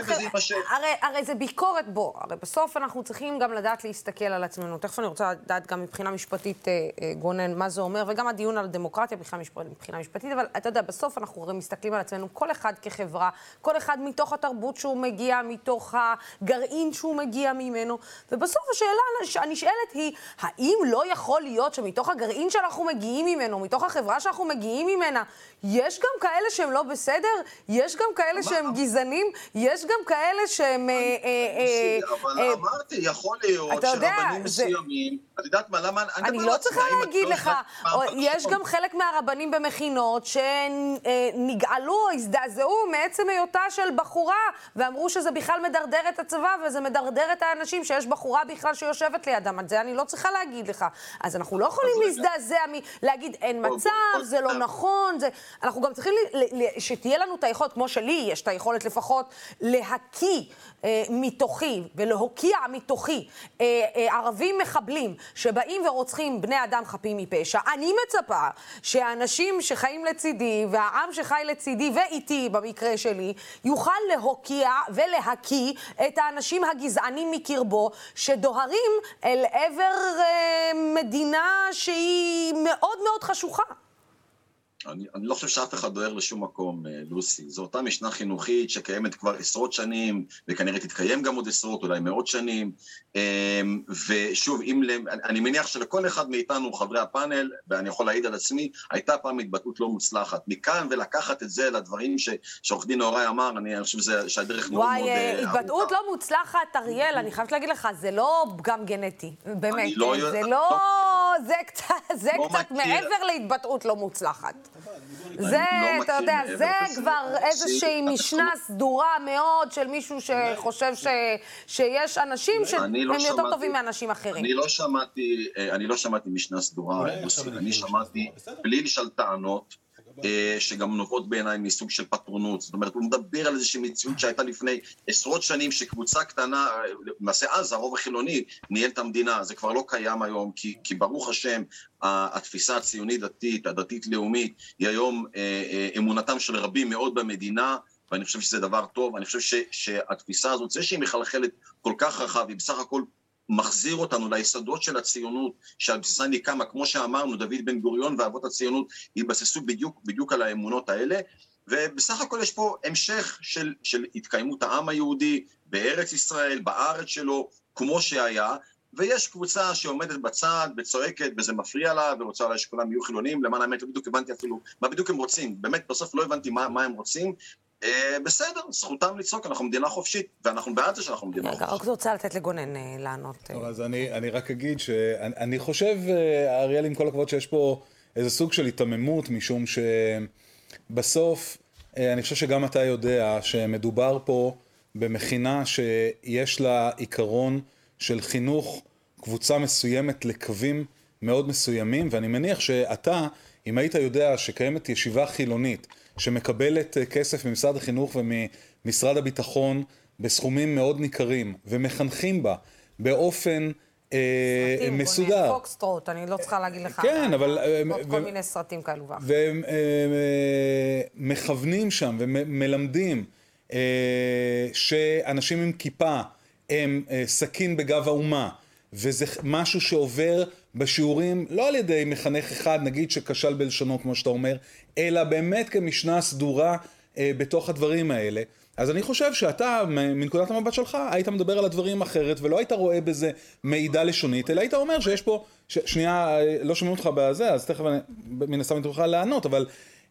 הרי, הרי זה ביקורת בו, הרי בסוף אנחנו צריכים גם לדעת להסתכל על עצמנו. תכף אני רוצה לדעת גם מבחינה משפטית, אה, אה, גונן, מה זה אומר, וגם הדיון על דמוקרטיה מבחינה משפטית, אבל אתה יודע, בסוף אנחנו הרי מסתכלים על עצמנו, כל אחד כחברה, כל אחד מתוך התרבות שהוא מגיע, מתוך הגרעין הגרעין שהוא מגיע ממנו. ובסוף השאלה הנשאלת היא, האם לא יכול להיות שמתוך הגרעין שאנחנו מגיעים ממנו, מתוך החברה שאנחנו מגיעים ממנה, יש גם כאלה שהם לא בסדר? יש גם כאלה שהם גזענים? יש גם כאלה שהם... אה, אה, אבל אמרתי, יכול להיות שרבנים מסוימים... את יודעת מה, למה... אני לא צריכה להגיד לך, יש גם חלק מהרבנים במכינות שנגעלו, הזדעזעו מעצם היותה של בחורה, ואמרו שזה בכלל מדרדר את הצבא, וזה מדרדר את האנשים שיש בחורה בכלל שיושבת לידם. את זה אני לא צריכה להגיד לך. אז אנחנו לא יכולים להזדעזע מלהגיד, אין מצב, זה לא נכון, זה... אנחנו גם צריכים שתהיה לנו את היכולת, כמו שלי יש את היכולת לפחות, להקיא אה, מתוכי ולהוקיע מתוכי אה, אה, ערבים מחבלים שבאים ורוצחים בני אדם חפים מפשע. אני מצפה שהאנשים שחיים לצידי והעם שחי לצידי ואיתי במקרה שלי יוכל להוקיע ולהקיא את האנשים הגזענים מקרבו שדוהרים אל עבר אה, מדינה שהיא מאוד מאוד חשוכה. אני, אני לא חושב שאף אחד דוהר לשום מקום, אה, לוסי. זו אותה משנה חינוכית שקיימת כבר עשרות שנים, וכנראה תתקיים גם עוד עשרות, אולי מאות שנים. אמ, ושוב, אם, אני מניח שלכל אחד מאיתנו, חברי הפאנל, ואני יכול להעיד על עצמי, הייתה פעם התבטאות לא מוצלחת. מכאן ולקחת את זה לדברים שעורך דין נהוראי אמר, אני חושב שזה, שהדרך מאוד מאוד... וואי, אה, התבטאות לא מוצלחת, אריאל, אני חייבת להגיד לך, זה לא פגם גנטי. באמת, לא זה לא... זה קצת, זה לא קצת מעבר להתבטאות לא מוצלחת. זה, לא אתה יודע, זה כבר איזושהי משנה סדורה מאוד של מישהו שחושב שיש אנשים שהם לא יותר טובים מאנשים אחרים. אני לא שמעתי, אה, לא משנה סדורה, אני שמעתי, בלי לשאול טענות, שגם נובעות בעיניי מסוג של פטרונות. זאת אומרת, הוא מדבר על איזושהי מציאות שהייתה לפני עשרות שנים, שקבוצה קטנה, למעשה אז הרוב החילוני ניהל את המדינה, זה כבר לא קיים היום, כי, כי ברוך השם, התפיסה הציונית-דתית, הדתית-לאומית, היא היום אה, אה, אמונתם של רבים מאוד במדינה, ואני חושב שזה דבר טוב, אני חושב ש, שהתפיסה הזאת, זה שהיא מחלחלת כל כך רחב, היא בסך הכל מחזיר אותנו ליסודות של הציונות, שעל בסיסן היא כמו שאמרנו, דוד בן גוריון ואבות הציונות התבססו בדיוק, בדיוק על האמונות האלה, ובסך הכל יש פה המשך של, של התקיימות העם היהודי בארץ ישראל, בארץ שלו, כמו שהיה, ויש קבוצה שעומדת בצד וצועקת וזה מפריע לה ורוצה אולי שכולם יהיו חילונים, למען האמת לא בדיוק הבנתי אפילו מה בדיוק הם רוצים, באמת בסוף לא הבנתי מה, מה הם רוצים, בסדר, זכותם לצעוק, אנחנו מדינה חופשית, ואנחנו בעד זה שאנחנו מדינה חופשית. רק רוצה לתת לגונן אה, לענות. אה. אז אני, אני רק אגיד שאני חושב, אריאל, עם כל הכבוד, שיש פה איזה סוג של היתממות, משום שבסוף, אני חושב שגם אתה יודע שמדובר פה במכינה שיש לה עיקרון של חינוך קבוצה מסוימת לקווים מאוד מסוימים, ואני מניח שאתה, אם היית יודע שקיימת ישיבה חילונית, שמקבלת אה, כסף ממשרד החינוך וממשרד הביטחון בסכומים מאוד ניכרים, ומחנכים בה באופן אה, סרטים, מסודר. סרטים, פוקסטרוט, אני לא צריכה להגיד לך. כן, אבל... אה, עוד כל מיני סרטים כאלו ואחרים. ומכוונים שם ומלמדים שאנשים עם כיפה הם סכין בגב האומה, וזה משהו שעובר בשיעורים, לא על ידי מחנך אחד, נגיד שכשל בלשונו, כמו שאתה אומר, אלא באמת כמשנה סדורה אה, בתוך הדברים האלה. אז אני חושב שאתה, מנקודת המבט שלך, היית מדבר על הדברים אחרת, ולא היית רואה בזה מידע לשונית, אלא היית אומר שיש פה, ש... שנייה, אה, לא שומעים אותך בזה, אז תכף אני, מן הסתם תוכל לענות, אבל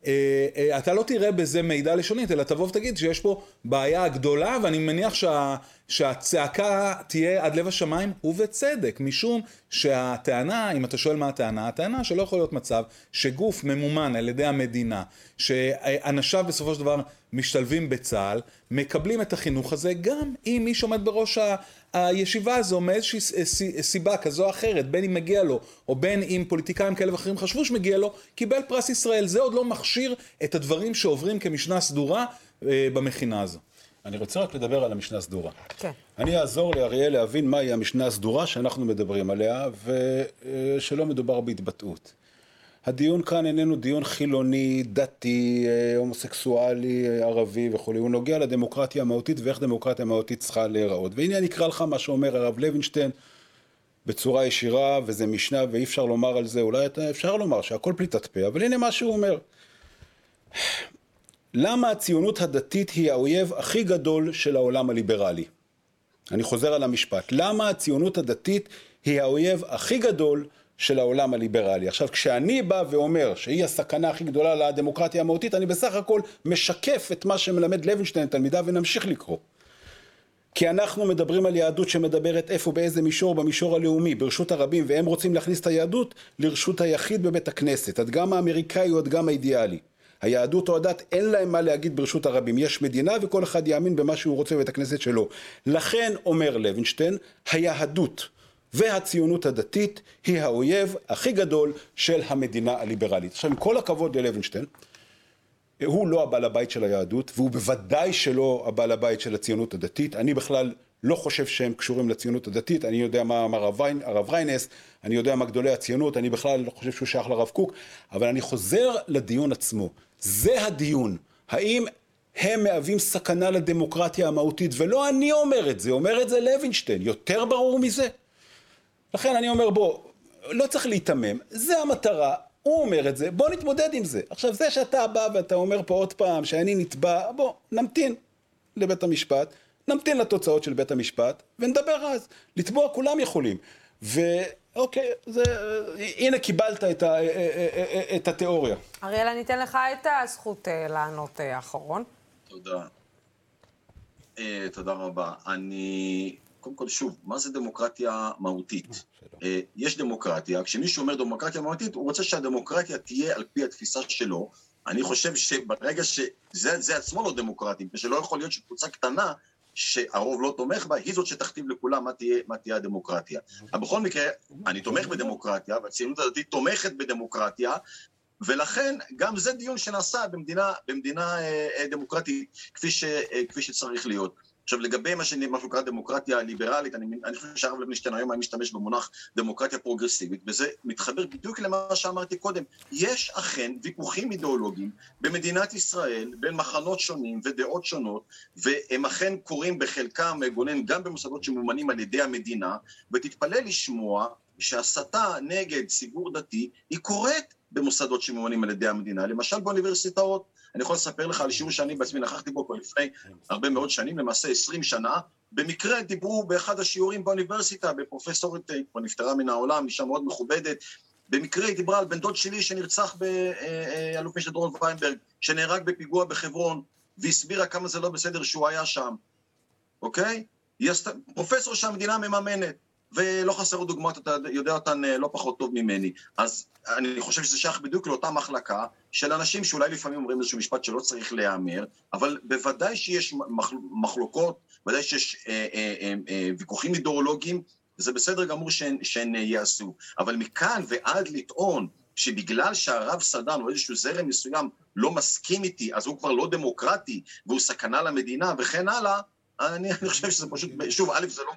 אה, אה, אתה לא תראה בזה מידע לשונית, אלא תבוא ותגיד שיש פה בעיה גדולה, ואני מניח שה, שהצעקה תהיה עד לב השמיים, ובצדק, משום שהטענה, אם אתה שואל מה הטענה, הטענה שלא יכול להיות מצב שגוף ממומן על ידי המדינה, שאנשיו בסופו של דבר משתלבים בצה"ל, מקבלים את החינוך הזה, גם אם מי שעומד בראש ה... הישיבה הזו מאיזושהי סיבה כזו או אחרת, בין אם מגיע לו, או בין אם פוליטיקאים כאלה ואחרים חשבו שמגיע לו, קיבל פרס ישראל. זה עוד לא מכשיר את הדברים שעוברים כמשנה סדורה אה, במכינה הזו. אני רוצה רק לדבר על המשנה הסדורה. כן. אני אעזור לאריאל להבין מהי המשנה הסדורה שאנחנו מדברים עליה, ושלא מדובר בהתבטאות. הדיון כאן איננו דיון חילוני, דתי, אה, הומוסקסואלי, אה, ערבי וכולי, הוא נוגע לדמוקרטיה המהותית ואיך דמוקרטיה מהותית צריכה להיראות. והנה אני אקרא לך מה שאומר הרב לוינשטיין בצורה ישירה, וזה משנה ואי אפשר לומר על זה, אולי אפשר לומר שהכל פליטת פה, אבל הנה מה שהוא אומר. למה הציונות הדתית היא האויב הכי גדול של העולם הליברלי? אני חוזר על המשפט. למה הציונות הדתית היא האויב הכי גדול של העולם הליברלי. עכשיו, כשאני בא ואומר שהיא הסכנה הכי גדולה לדמוקרטיה המהותית, אני בסך הכל משקף את מה שמלמד לוינשטיין תלמידיו ונמשיך לקרוא. כי אנחנו מדברים על יהדות שמדברת איפה, באיזה מישור, במישור הלאומי, ברשות הרבים, והם רוצים להכניס את היהדות לרשות היחיד בבית הכנסת, הדגם האמריקאי הוא הדגם האידיאלי. היהדות או הדת אין להם מה להגיד ברשות הרבים, יש מדינה וכל אחד יאמין במה שהוא רוצה בבית הכנסת שלו. לכן אומר לוינשטיין, היהדות והציונות הדתית היא האויב הכי גדול של המדינה הליברלית. עכשיו עם כל הכבוד ללוינשטיין, הוא לא הבעל הבית של היהדות והוא בוודאי שלא הבעל הבית של הציונות הדתית, אני בכלל לא חושב שהם קשורים לציונות הדתית, אני יודע מה אמר הרב ריינס, אני יודע מה גדולי הציונות, אני בכלל לא חושב שהוא שייך לרב קוק, אבל אני חוזר לדיון עצמו, זה הדיון, האם הם מהווים סכנה לדמוקרטיה המהותית, ולא אני אומר את זה, אומר את זה לוינשטיין, יותר ברור מזה? לכן אני אומר בוא, לא צריך להיתמם, זה המטרה, הוא אומר את זה, בוא נתמודד עם זה. עכשיו זה שאתה בא ואתה אומר פה עוד פעם שאני נתבע, בוא נמתין לבית המשפט, נמתין לתוצאות של בית המשפט ונדבר אז. לתבוע כולם יכולים. ואוקיי, זה, הנה קיבלת את, ה, את התיאוריה. אריאל, אני אתן לך את הזכות אה, לענות אה, אחרון. תודה. אה, תודה רבה. אני קודם כל, שוב, מה זה דמוקרטיה מהותית? אה, יש דמוקרטיה, כשמישהו אומר דמוקרטיה מהותית, הוא רוצה שהדמוקרטיה תהיה על פי התפיסה שלו. אני חושב שברגע שזה עצמו לא דמוקרטי, ושלא יכול להיות שקבוצה קטנה שהרוב לא תומך בה, היא זאת שתכתיב לכולם מה תהיה, מה תהיה הדמוקרטיה. אבל בכל מקרה, אני תומך בדמוקרטיה, והציונות הדתית תומכת בדמוקרטיה, ולכן גם זה דיון שנעשה במדינה, במדינה אה, אה דמוקרטית כפי, ש, אה, כפי שצריך להיות. עכשיו לגבי מה שנקרא דמוקרטיה ליברלית, אני, אני חושב שהרב לוינשטיין היום היה משתמש במונח דמוקרטיה פרוגרסיבית, וזה מתחבר בדיוק למה שאמרתי קודם. יש אכן ויכוחים אידיאולוגיים במדינת ישראל בין מחנות שונים ודעות שונות, והם אכן קורים בחלקם, גונן, גם במוסדות שמומנים על ידי המדינה, ותתפלא לשמוע שהסתה נגד ציבור דתי היא קורית במוסדות שממונים על ידי המדינה, למשל באוניברסיטאות. אני יכול לספר לך על שיעור שאני בעצמי נכחתי בו כבר לפני הרבה מאוד שנים, למעשה עשרים שנה. במקרה דיברו באחד השיעורים באוניברסיטה, בפרופסורית, כבר נפטרה מן העולם, אישה מאוד מכובדת, במקרה היא דיברה על בן דוד שלי שנרצח באלוף משנה דורון ויינברג, שנהרג בפיגוע בחברון, והסבירה כמה זה לא בסדר שהוא היה שם, אוקיי? היא עשתה, פרופסור שהמדינה מממנת. ולא חסר דוגמאות, אתה יודע אותן אה, לא פחות טוב ממני. אז אני חושב שזה שייך בדיוק לאותה מחלקה של אנשים שאולי לפעמים אומרים איזשהו משפט שלא צריך להיאמר, אבל בוודאי שיש מחלוקות, בוודאי שיש אה, אה, אה, אה, ויכוחים אידיאולוגיים, זה בסדר גמור שהן, שהן אה, יעשו. אבל מכאן ועד לטעון שבגלל שהרב סדן או איזשהו זרם מסוים לא מסכים איתי, אז הוא כבר לא דמוקרטי והוא סכנה למדינה וכן הלאה, אני, אני חושב שזה פשוט, שוב, א', זה לא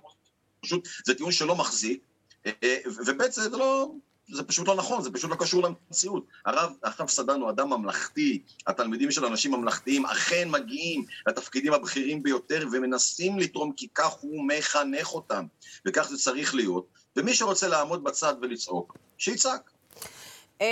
פשוט, זה טיעון שלא מחזיק, אה, אה, וב' זה לא, זה פשוט לא נכון, זה פשוט לא קשור למציאות. הרב, הרב סדן הוא אדם ממלכתי, התלמידים של אנשים ממלכתיים אכן מגיעים לתפקידים הבכירים ביותר ומנסים לתרום כי כך הוא מחנך אותם, וכך זה צריך להיות. ומי שרוצה לעמוד בצד ולצעוק, שיצעק. אה,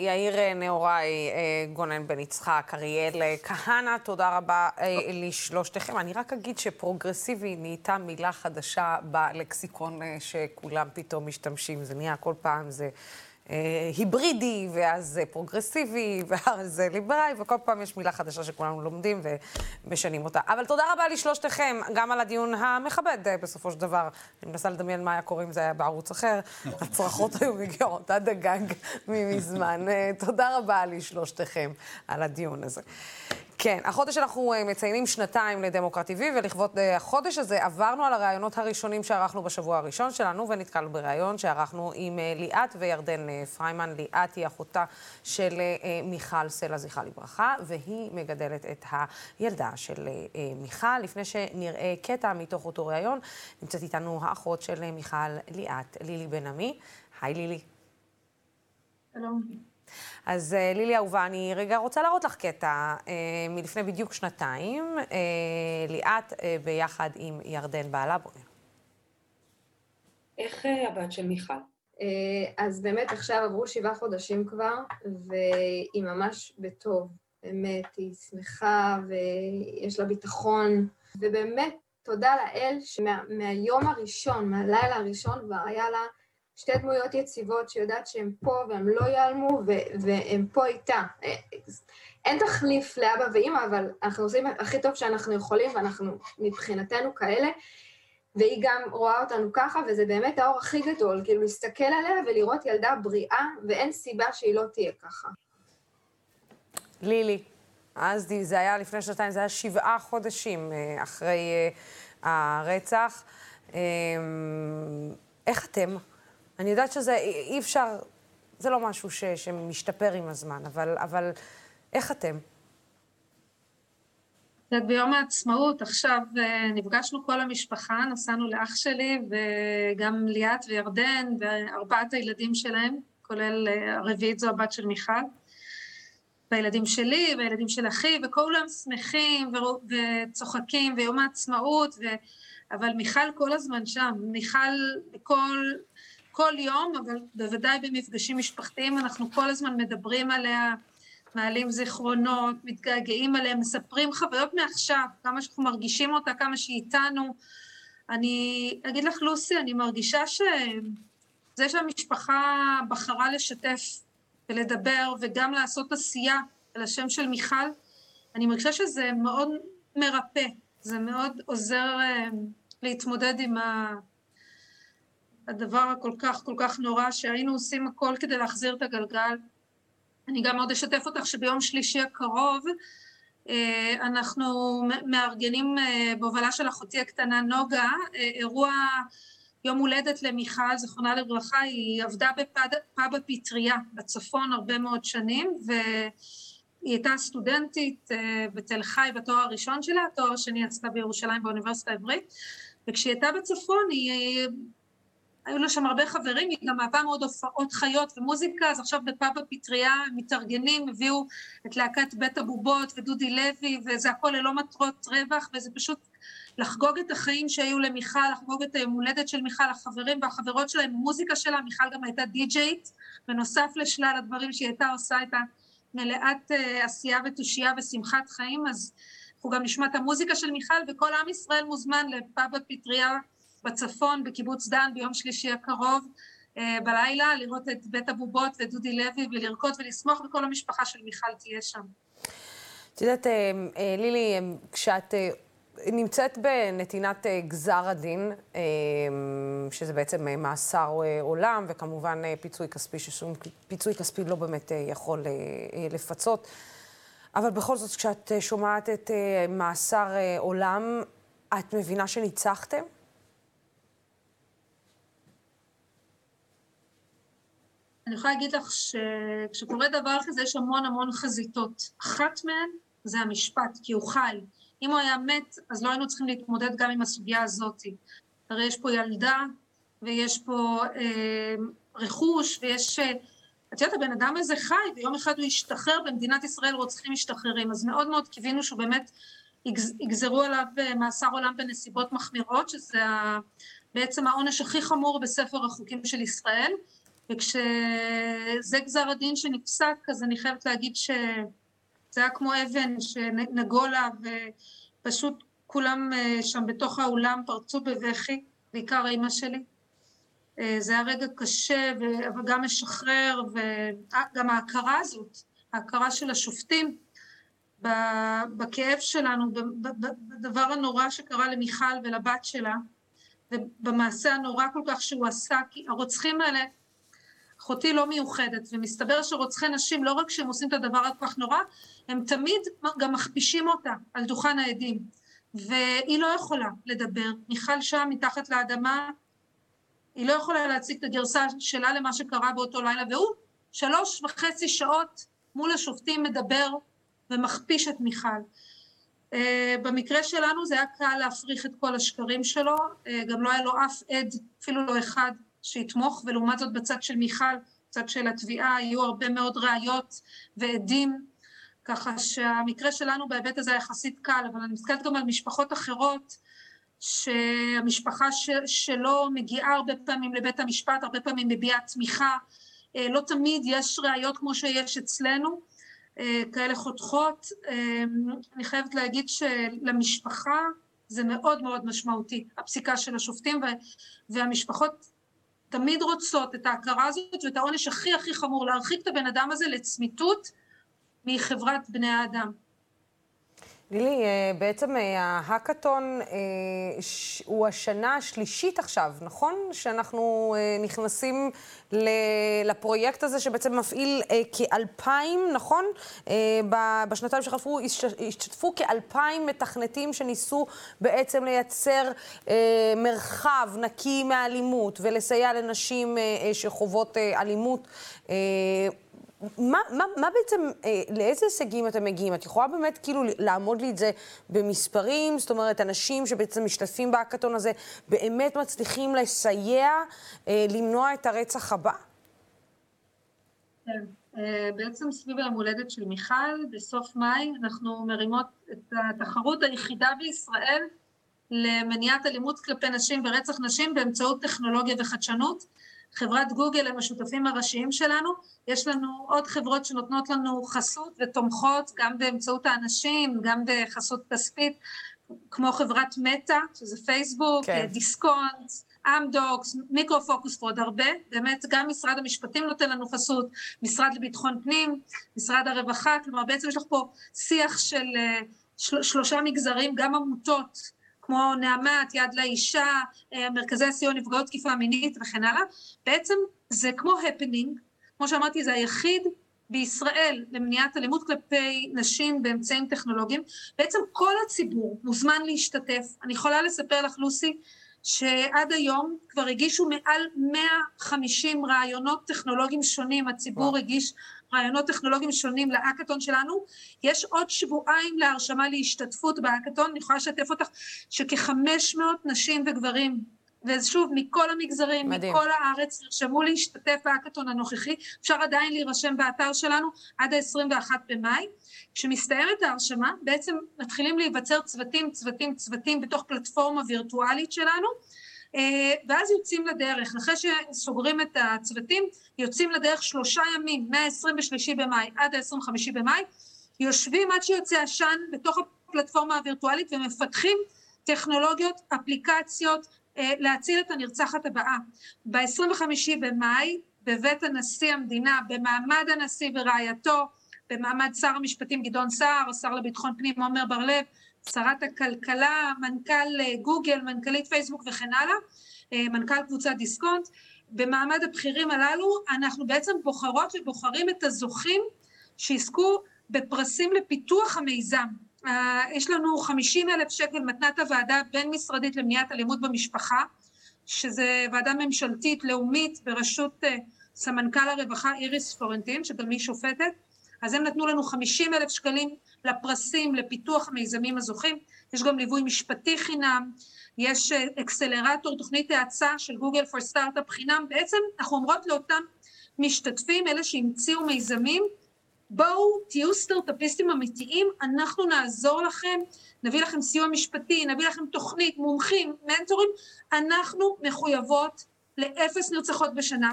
יאיר אה, נהוראי, אה, גונן בן יצחק, אריאל כהנא, תודה רבה לשלושתכם. אני רק אגיד שפרוגרסיבי נהייתה מילה חדשה בלקסיקון שכולם פתאום משתמשים. זה נהיה כל פעם, זה... אה, היברידי, ואז פרוגרסיבי, ואז ליברלי, וכל פעם יש מילה חדשה שכולנו לומדים ומשנים אותה. אבל תודה רבה לשלושתכם, גם על הדיון המכבד אה, בסופו של דבר. אני מנסה לדמיין מה היה קורה אם זה היה בערוץ אחר. הצרחות היו מגיעות עד הגג ממזמן. אה, תודה רבה לשלושתכם על הדיון הזה. כן, החודש אנחנו אה, מציינים שנתיים לדמוקרט TV, ולכבוד אה, החודש הזה עברנו על הראיונות הראשונים שערכנו בשבוע הראשון שלנו, ונתקלנו בראיון שערכנו עם אה, ליאת וירדן פריימן. ליאת היא אחותה של מיכל סלע, זכרה לברכה, והיא מגדלת את הילדה של מיכל. לפני שנראה קטע מתוך אותו ראיון, נמצאת איתנו האחות של מיכל, ליאת, לילי בן עמי. היי לילי. שלום. אז אה, לילי אהובה, אני רגע רוצה להראות לך קטע אה, מלפני בדיוק שנתיים, אה, ליאת ביחד עם ירדן בעלה בונר. איך הבת של מיכל? אז באמת עכשיו עברו שבעה חודשים כבר, והיא ממש בטוב, באמת, היא שמחה ויש לה ביטחון, ובאמת תודה לאל שמהיום הראשון, מהלילה הראשון, כבר היה לה שתי דמויות יציבות שיודעת שהן פה והם לא ייעלמו והם פה איתה. אין תחליף לאבא ואימא, אבל אנחנו עושים הכי טוב שאנחנו יכולים ואנחנו מבחינתנו כאלה. והיא גם רואה אותנו ככה, וזה באמת האור הכי גדול, כאילו להסתכל עליה ולראות ילדה בריאה, ואין סיבה שהיא לא תהיה ככה. לילי, אז זה היה לפני שנתיים, זה היה שבעה חודשים אה, אחרי אה, הרצח. אה, איך אתם? אני יודעת שזה, אי אפשר, זה לא משהו ש, שמשתפר עם הזמן, אבל, אבל איך אתם? ביום העצמאות עכשיו נפגשנו כל המשפחה, נסענו לאח שלי וגם ליאת וירדן וארבעת הילדים שלהם, כולל הרביעית זו הבת של מיכל. והילדים שלי והילדים של אחי, וכולם שמחים וצוחקים, ויום העצמאות, ו... אבל מיכל כל הזמן שם, מיכל כל, כל יום, אבל בוודאי במפגשים משפחתיים, אנחנו כל הזמן מדברים עליה, מעלים זיכרונות, מתגעגעים עליה, מספרים חוויות מעכשיו, כמה שאנחנו מרגישים אותה, כמה שהיא איתנו. אני אגיד לך, לוסי, אני מרגישה שזה שהמשפחה בחרה לשתף ולדבר וגם לעשות עשייה על השם של מיכל, אני מרגישה שזה מאוד מרפא, זה מאוד עוזר uh, להתמודד עם ה... הדבר הכל כך כל כך נורא שהיינו עושים הכל כדי להחזיר את הגלגל. אני גם עוד אשתף אותך שביום שלישי הקרוב uh, אנחנו מארגנים uh, בהובלה של אחותי הקטנה נוגה אירוע יום הולדת למיכל, זכרונה לברכה, היא עבדה בפאב הפטריה בצפון הרבה מאוד שנים, והיא הייתה סטודנטית אה, בתל חי בתואר הראשון שלה, תואר השני עשתה בירושלים באוניברסיטה העברית, וכשהיא הייתה בצפון היא... היו לה שם הרבה חברים, היא גם אהבה מאוד הופעות חיות ומוזיקה, אז עכשיו בפאב הפטריה מתארגנים, הביאו את להקת בית הבובות ודודי לוי, וזה הכל ללא מטרות רווח, וזה פשוט לחגוג את החיים שהיו למיכל, לחגוג את היום הולדת של מיכל, החברים והחברות שלה עם המוזיקה שלה, מיכל גם הייתה די-ג'יית, בנוסף לשלל הדברים שהיא הייתה עושה, הייתה מלאת uh, עשייה ותושייה ושמחת חיים, אז אנחנו גם נשמע את המוזיקה של מיכל, וכל עם ישראל מוזמן לפאב הפטריה בצפון, בקיבוץ דן, ביום שלישי הקרוב. uh, בלילה, לראות את בית הבובות ואת דודי לוי ולרקוד ולשמוח, וכל המשפחה של מיכל תהיה שם. את יודעת, אה, לילי, כשאת נמצאת בנתינת אה, גזר הדין, אה, שזה בעצם אה, מאסר עולם, וכמובן פיצוי כספי, ששום פיצוי כספי לא באמת יכול לפצות. אבל בכל זאת, כשאת שומעת את מאסר עולם, את מבינה שניצחתם? אני יכולה להגיד לך שכשקורה דבר כזה יש המון המון חזיתות. אחת מהן זה המשפט, כי הוא חי. אם הוא היה מת, אז לא היינו צריכים להתמודד גם עם הסוגיה הזאת. הרי יש פה ילדה, ויש פה אה, רכוש, ויש... אה, את יודעת, הבן אדם הזה חי, ויום אחד הוא ישתחרר, במדינת ישראל רוצחים משתחררים. אז מאוד מאוד קיווינו שהוא באמת יגזרו עליו אה, מאסר עולם בנסיבות מחמירות, שזה בעצם העונש הכי חמור בספר החוקים של ישראל. וכשזה גזר הדין שנפסק, אז אני חייבת להגיד ש... זה היה כמו אבן שנגולה ופשוט כולם אה, שם בתוך האולם פרצו בבכי, בעיקר אימא שלי. אה, זה היה רגע קשה, אבל גם משחרר, וגם ההכרה הזאת, ההכרה של השופטים בכאב שלנו, בדבר הנורא שקרה למיכל ולבת שלה, ובמעשה הנורא כל כך שהוא עשה, כי הרוצחים האלה אחותי לא מיוחדת, ומסתבר שרוצחי נשים, לא רק שהם עושים את הדבר הכל כך נורא, הם תמיד גם מכפישים אותה על דוכן העדים, והיא לא יכולה לדבר. מיכל שם מתחת לאדמה, היא לא יכולה להציג את הגרסה שלה למה שקרה באותו לילה, והוא שלוש וחצי שעות מול השופטים מדבר ומכפיש את מיכל. Uh, במקרה שלנו זה היה קל להפריך את כל השקרים שלו, uh, גם לא היה לו אף עד, אפילו לא אחד, שיתמוך, ולעומת זאת בצד של מיכל, בצד של התביעה, יהיו הרבה מאוד ראיות ועדים, ככה שהמקרה שלנו בהיבט הזה יחסית קל, אבל אני מסתכלת גם על משפחות אחרות, שהמשפחה ש, שלו מגיעה הרבה פעמים לבית המשפט, הרבה פעמים מביעה תמיכה, אה, לא תמיד יש ראיות כמו שיש אצלנו, אה, כאלה חותכות. אה, אני חייבת להגיד שלמשפחה זה מאוד מאוד משמעותי, הפסיקה של השופטים, והמשפחות תמיד רוצות את ההכרה הזאת ואת העונש הכי הכי חמור, להרחיק את הבן אדם הזה לצמיתות מחברת בני האדם. לילי, אה, בעצם אה, ההאקתון אה, הוא השנה השלישית עכשיו, נכון? שאנחנו נכנסים לפרויקט הזה שבעצם מפעיל כאלפיים, נכון? בשנתיים שחלפו השתתפו כאלפיים מתכנתים שניסו בעצם לייצר מרחב נקי מאלימות ולסייע לנשים שחוות אלימות. מה, מה, מה בעצם, אה, לאיזה הישגים אתם מגיעים? את יכולה באמת כאילו לעמוד לי את זה במספרים? זאת אומרת, אנשים שבעצם משתתפים בהאקתון הזה באמת מצליחים לסייע, אה, למנוע את הרצח הבא? כן. אה, בעצם סביב היום הולדת של מיכל, בסוף מאי, אנחנו מרימות את התחרות היחידה בישראל למניעת אלימות כלפי נשים ורצח נשים באמצעות טכנולוגיה וחדשנות. חברת גוגל הם השותפים הראשיים שלנו, יש לנו עוד חברות שנותנות לנו חסות ותומכות גם באמצעות האנשים, גם בחסות כספית, כמו חברת מטא, שזה פייסבוק, כן. דיסקונט, אמדוקס, מיקרופוקוס ועוד הרבה, באמת גם משרד המשפטים נותן לנו חסות, משרד לביטחון פנים, משרד הרווחה, כלומר בעצם יש לך פה שיח של אה, של, שלושה מגזרים, גם עמותות כמו נעמת, יד לאישה, אה, מרכזי הסיוע נפגעות תקיפה מינית וכן הלאה, בעצם זה כמו הפנינג, כמו שאמרתי זה היחיד בישראל למניעת אלימות כלפי נשים באמצעים טכנולוגיים, בעצם כל הציבור מוזמן להשתתף, אני יכולה לספר לך לוסי שעד היום כבר הגישו מעל 150 רעיונות טכנולוגיים שונים, הציבור וואו. הגיש רעיונות טכנולוגיים שונים להאקתון שלנו. יש עוד שבועיים להרשמה להשתתפות בהאקתון, אני יכולה לשתף אותך שכ-500 נשים וגברים, ושוב, מכל המגזרים, מדהים. מכל הארץ, נרשמו להשתתף בהאקתון הנוכחי, אפשר עדיין להירשם באתר שלנו עד ה-21 במאי. כשמסתיימת ההרשמה, בעצם מתחילים להיווצר צוותים, צוותים, צוותים בתוך פלטפורמה וירטואלית שלנו, ואז יוצאים לדרך. אחרי שסוגרים את הצוותים, יוצאים לדרך שלושה ימים, מה-23 במאי עד ה-25 במאי, יושבים עד שיוצא עשן בתוך הפלטפורמה הווירטואלית ומפתחים טכנולוגיות, אפליקציות, אה, להציל את הנרצחת הבאה. ב-25 במאי, בבית הנשיא המדינה, במעמד הנשיא ורעייתו, במעמד שר המשפטים גדעון סער, השר לביטחון פנים עמר בר לב, שרת הכלכלה, מנכ"ל אה, גוגל, מנכ"לית פייסבוק וכן הלאה, אה, מנכ"ל קבוצת דיסקונט. במעמד הבכירים הללו אנחנו בעצם בוחרות ובוחרים את הזוכים שיזכו בפרסים לפיתוח המיזם. אה, יש לנו 50 אלף שקל מתנת הוועדה בין משרדית למניעת אלימות במשפחה, שזה ועדה ממשלתית לאומית בראשות סמנכ"ל הרווחה איריס פורנטין, שגם היא שופטת, אז הם נתנו לנו 50 אלף שקלים לפרסים, לפיתוח המיזמים הזוכים, יש גם ליווי משפטי חינם, יש אה, אקסלרטור, תוכנית האצה של גוגל פור סטארט-אפ חינם, בעצם אנחנו אומרות לאותם משתתפים, אלה שהמציאו מיזמים, בואו תהיו סטארט-אפיסטים אמיתיים, אנחנו נעזור לכם, נביא לכם סיוע משפטי, נביא לכם תוכנית, מומחים, מנטורים, אנחנו מחויבות לאפס נרצחות בשנה,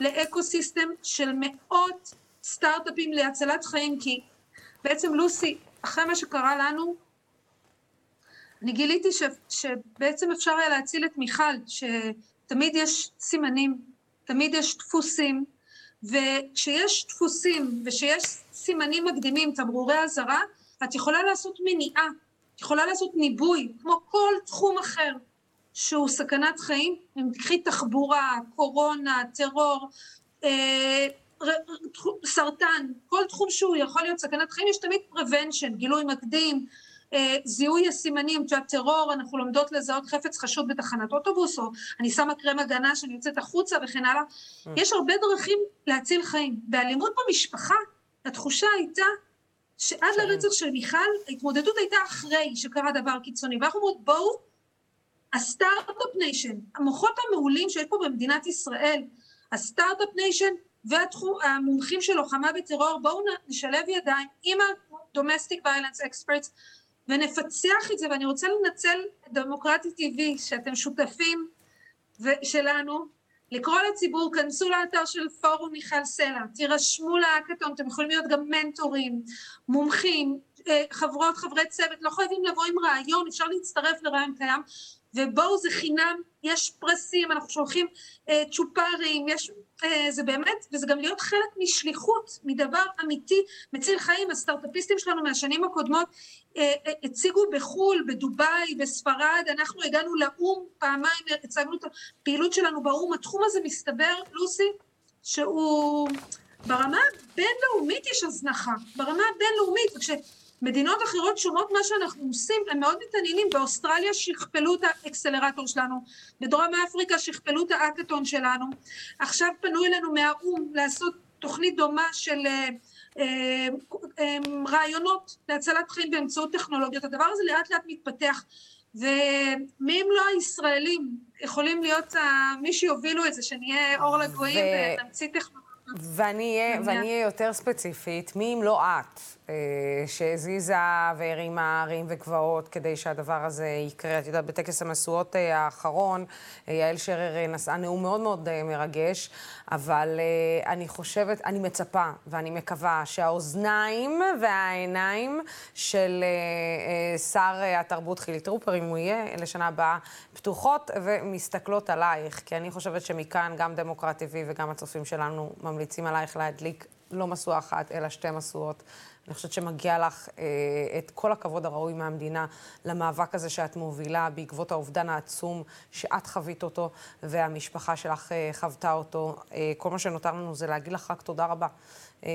לאקו סיסטם של מאות סטארט-אפים להצלת חיים, כי בעצם לוסי, אחרי מה שקרה לנו, אני גיליתי ש, שבעצם אפשר היה להציל את מיכל, שתמיד יש סימנים, תמיד יש דפוסים, וכשיש דפוסים ושיש סימנים מקדימים, תמרורי אזהרה, את יכולה לעשות מניעה, את יכולה לעשות ניבוי, כמו כל תחום אחר שהוא סכנת חיים, אם תקחי תחבורה, קורונה, טרור, אה, סרטן, כל תחום שהוא יכול להיות סכנת חיים, יש תמיד prevention, גילוי מקדים, אה, זיהוי הסימנים, את יודעת, טרור, אנחנו לומדות לזהות חפץ חשוד בתחנת אוטובוס, או אני שמה קרם הגנה שאני יוצאת החוצה וכן הלאה. אה. יש הרבה דרכים להציל חיים. באלימות במשפחה, התחושה הייתה שעד כן. לרצח של מיכל, ההתמודדות הייתה אחרי שקרה דבר קיצוני. ואנחנו אומרות, בואו, ה Start-Up Nation, המוחות המעולים שיש פה במדינת ישראל, ה Start-Up Nation והמומחים של לוחמה בטרור, בואו נשלב ידיים עם ה-Domestic Violence Experts ונפצח את זה, ואני רוצה לנצל את DemocraTV, שאתם שותפים שלנו, לקרוא לציבור, כנסו לאתר של פורום מיכל סלע, תירשמו להאקתון, אתם יכולים להיות גם מנטורים, מומחים, אה, חברות, חברי צוות, לא חייבים לבוא עם רעיון, אפשר להצטרף לרעיון קיים, ובואו זה חינם, יש פרסים, אנחנו שולחים אה, צ'ופרים, יש, אה, זה באמת, וזה גם להיות חלק משליחות, מדבר אמיתי, מציל חיים, הסטארט-אפיסטים שלנו מהשנים הקודמות אה, אה, הציגו בחו"ל, בדובאי, בספרד, אנחנו הגענו לאו"ם, פעמיים הצגנו את הפעילות שלנו באו"ם, התחום הזה מסתבר, לוסי, שהוא ברמה הבינלאומית יש הזנחה, ברמה הבינלאומית, וכשמדינות אחרות שומעות מה שאנחנו עושים, הם מאוד מתעניינים, באוסטרליה שכפלו את האקסלרטור שלנו, בדרום אפריקה שכפלו את האקתון שלנו, עכשיו פנו אלינו מהאו"ם לעשות תוכנית דומה של אה, אה, אה, רעיונות להצלת חיים באמצעות טכנולוגיות, הדבר הזה לאט לאט מתפתח ומי אם לא הישראלים יכולים להיות מי שיובילו את זה, שנהיה אור לגויים ונמציא טכנולוגיה. ואני אהיה יותר ספציפית, מי אם לא את, שהזיזה והרימה הרים וגבעות כדי שהדבר הזה יקרה. את יודעת, בטקס המשואות אה, האחרון, אה, יעל שרר נשאה נאום מאוד מאוד מרגש, אבל אני חושבת, אני מצפה ואני מקווה שהאוזניים והעיניים של שר התרבות חילי טרופר, אם הוא יהיה, לשנה הבאה, פתוחות ומסתכלות עלייך, כי אני חושבת שמכאן גם דמוקרט TV וגם הצופים שלנו ממליצים עלייך להדליק לא משואה אחת, אלא שתי משואות. אני חושבת שמגיע לך אה, את כל הכבוד הראוי מהמדינה למאבק הזה שאת מובילה בעקבות האובדן העצום שאת חווית אותו והמשפחה שלך אה, חוותה אותו. אה, כל מה שנותר לנו זה להגיד לך רק תודה רבה. אה,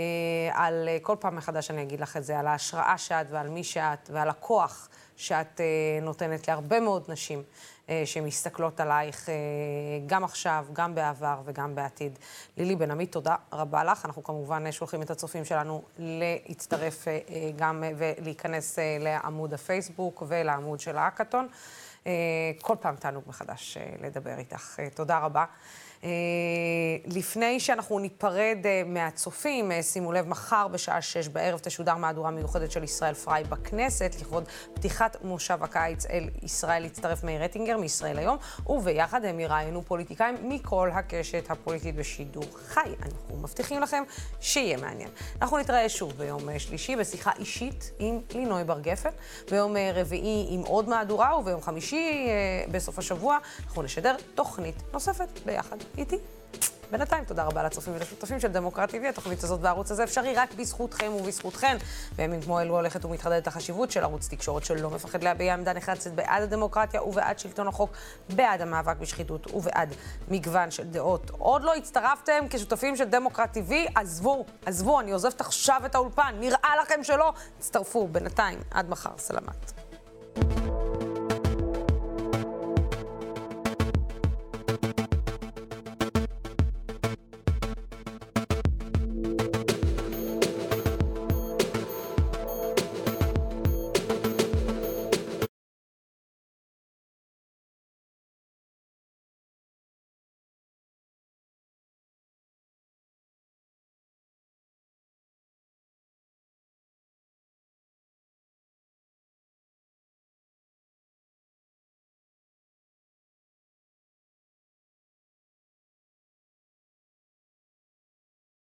על אה, כל פעם מחדש אני אגיד לך את זה, על ההשראה שאת ועל מי שאת ועל הכוח שאת אה, נותנת להרבה מאוד נשים. אה, שמסתכלות עלייך אה, גם עכשיו, גם בעבר וגם בעתיד. לילי בן עמית, תודה רבה לך. אנחנו כמובן שולחים את הצופים שלנו להצטרף אה, גם ולהיכנס לעמוד הפייסבוק ולעמוד של האקתון. כל פעם תענוג מחדש לדבר איתך. תודה רבה. אה, לפני שאנחנו ניפרד אה, מהצופים, אה, שימו לב, מחר בשעה שש בערב תשודר מהדורה מיוחדת של ישראל פריי בכנסת, לכבוד פתיחת מושב הקיץ אל ישראל יצטרף מאיר רטינגר מישראל היום, וביחד הם יראיינו פוליטיקאים מכל הקשת הפוליטית בשידור חי. אנחנו מבטיחים לכם שיהיה מעניין. אנחנו נתראה שוב ביום שלישי בשיחה אישית עם לינוי בר גפן, ביום רביעי עם עוד מהדורה, וביום חמישי בסוף השבוע אנחנו נשדר תוכנית נוספת ביחד. איתי. בינתיים, תודה רבה לצופים ולשותפים של דמוקרט TV. התוכנית הזאת והערוץ הזה אפשרי רק בזכותכם ובזכותכן. בימים כמו אלו הולכת ומתחדדת החשיבות של ערוץ תקשורת שלא מפחד להביע עמדה נחרצת בעד הדמוקרטיה ובעד שלטון החוק, בעד המאבק בשחיתות ובעד מגוון של דעות. עוד לא הצטרפתם כשותפים של דמוקרט TV? עזבו, עזבו, אני עוזבת עכשיו את האולפן. נראה לכם שלא? תצטרפו בינתיים. עד מחר, סלמת.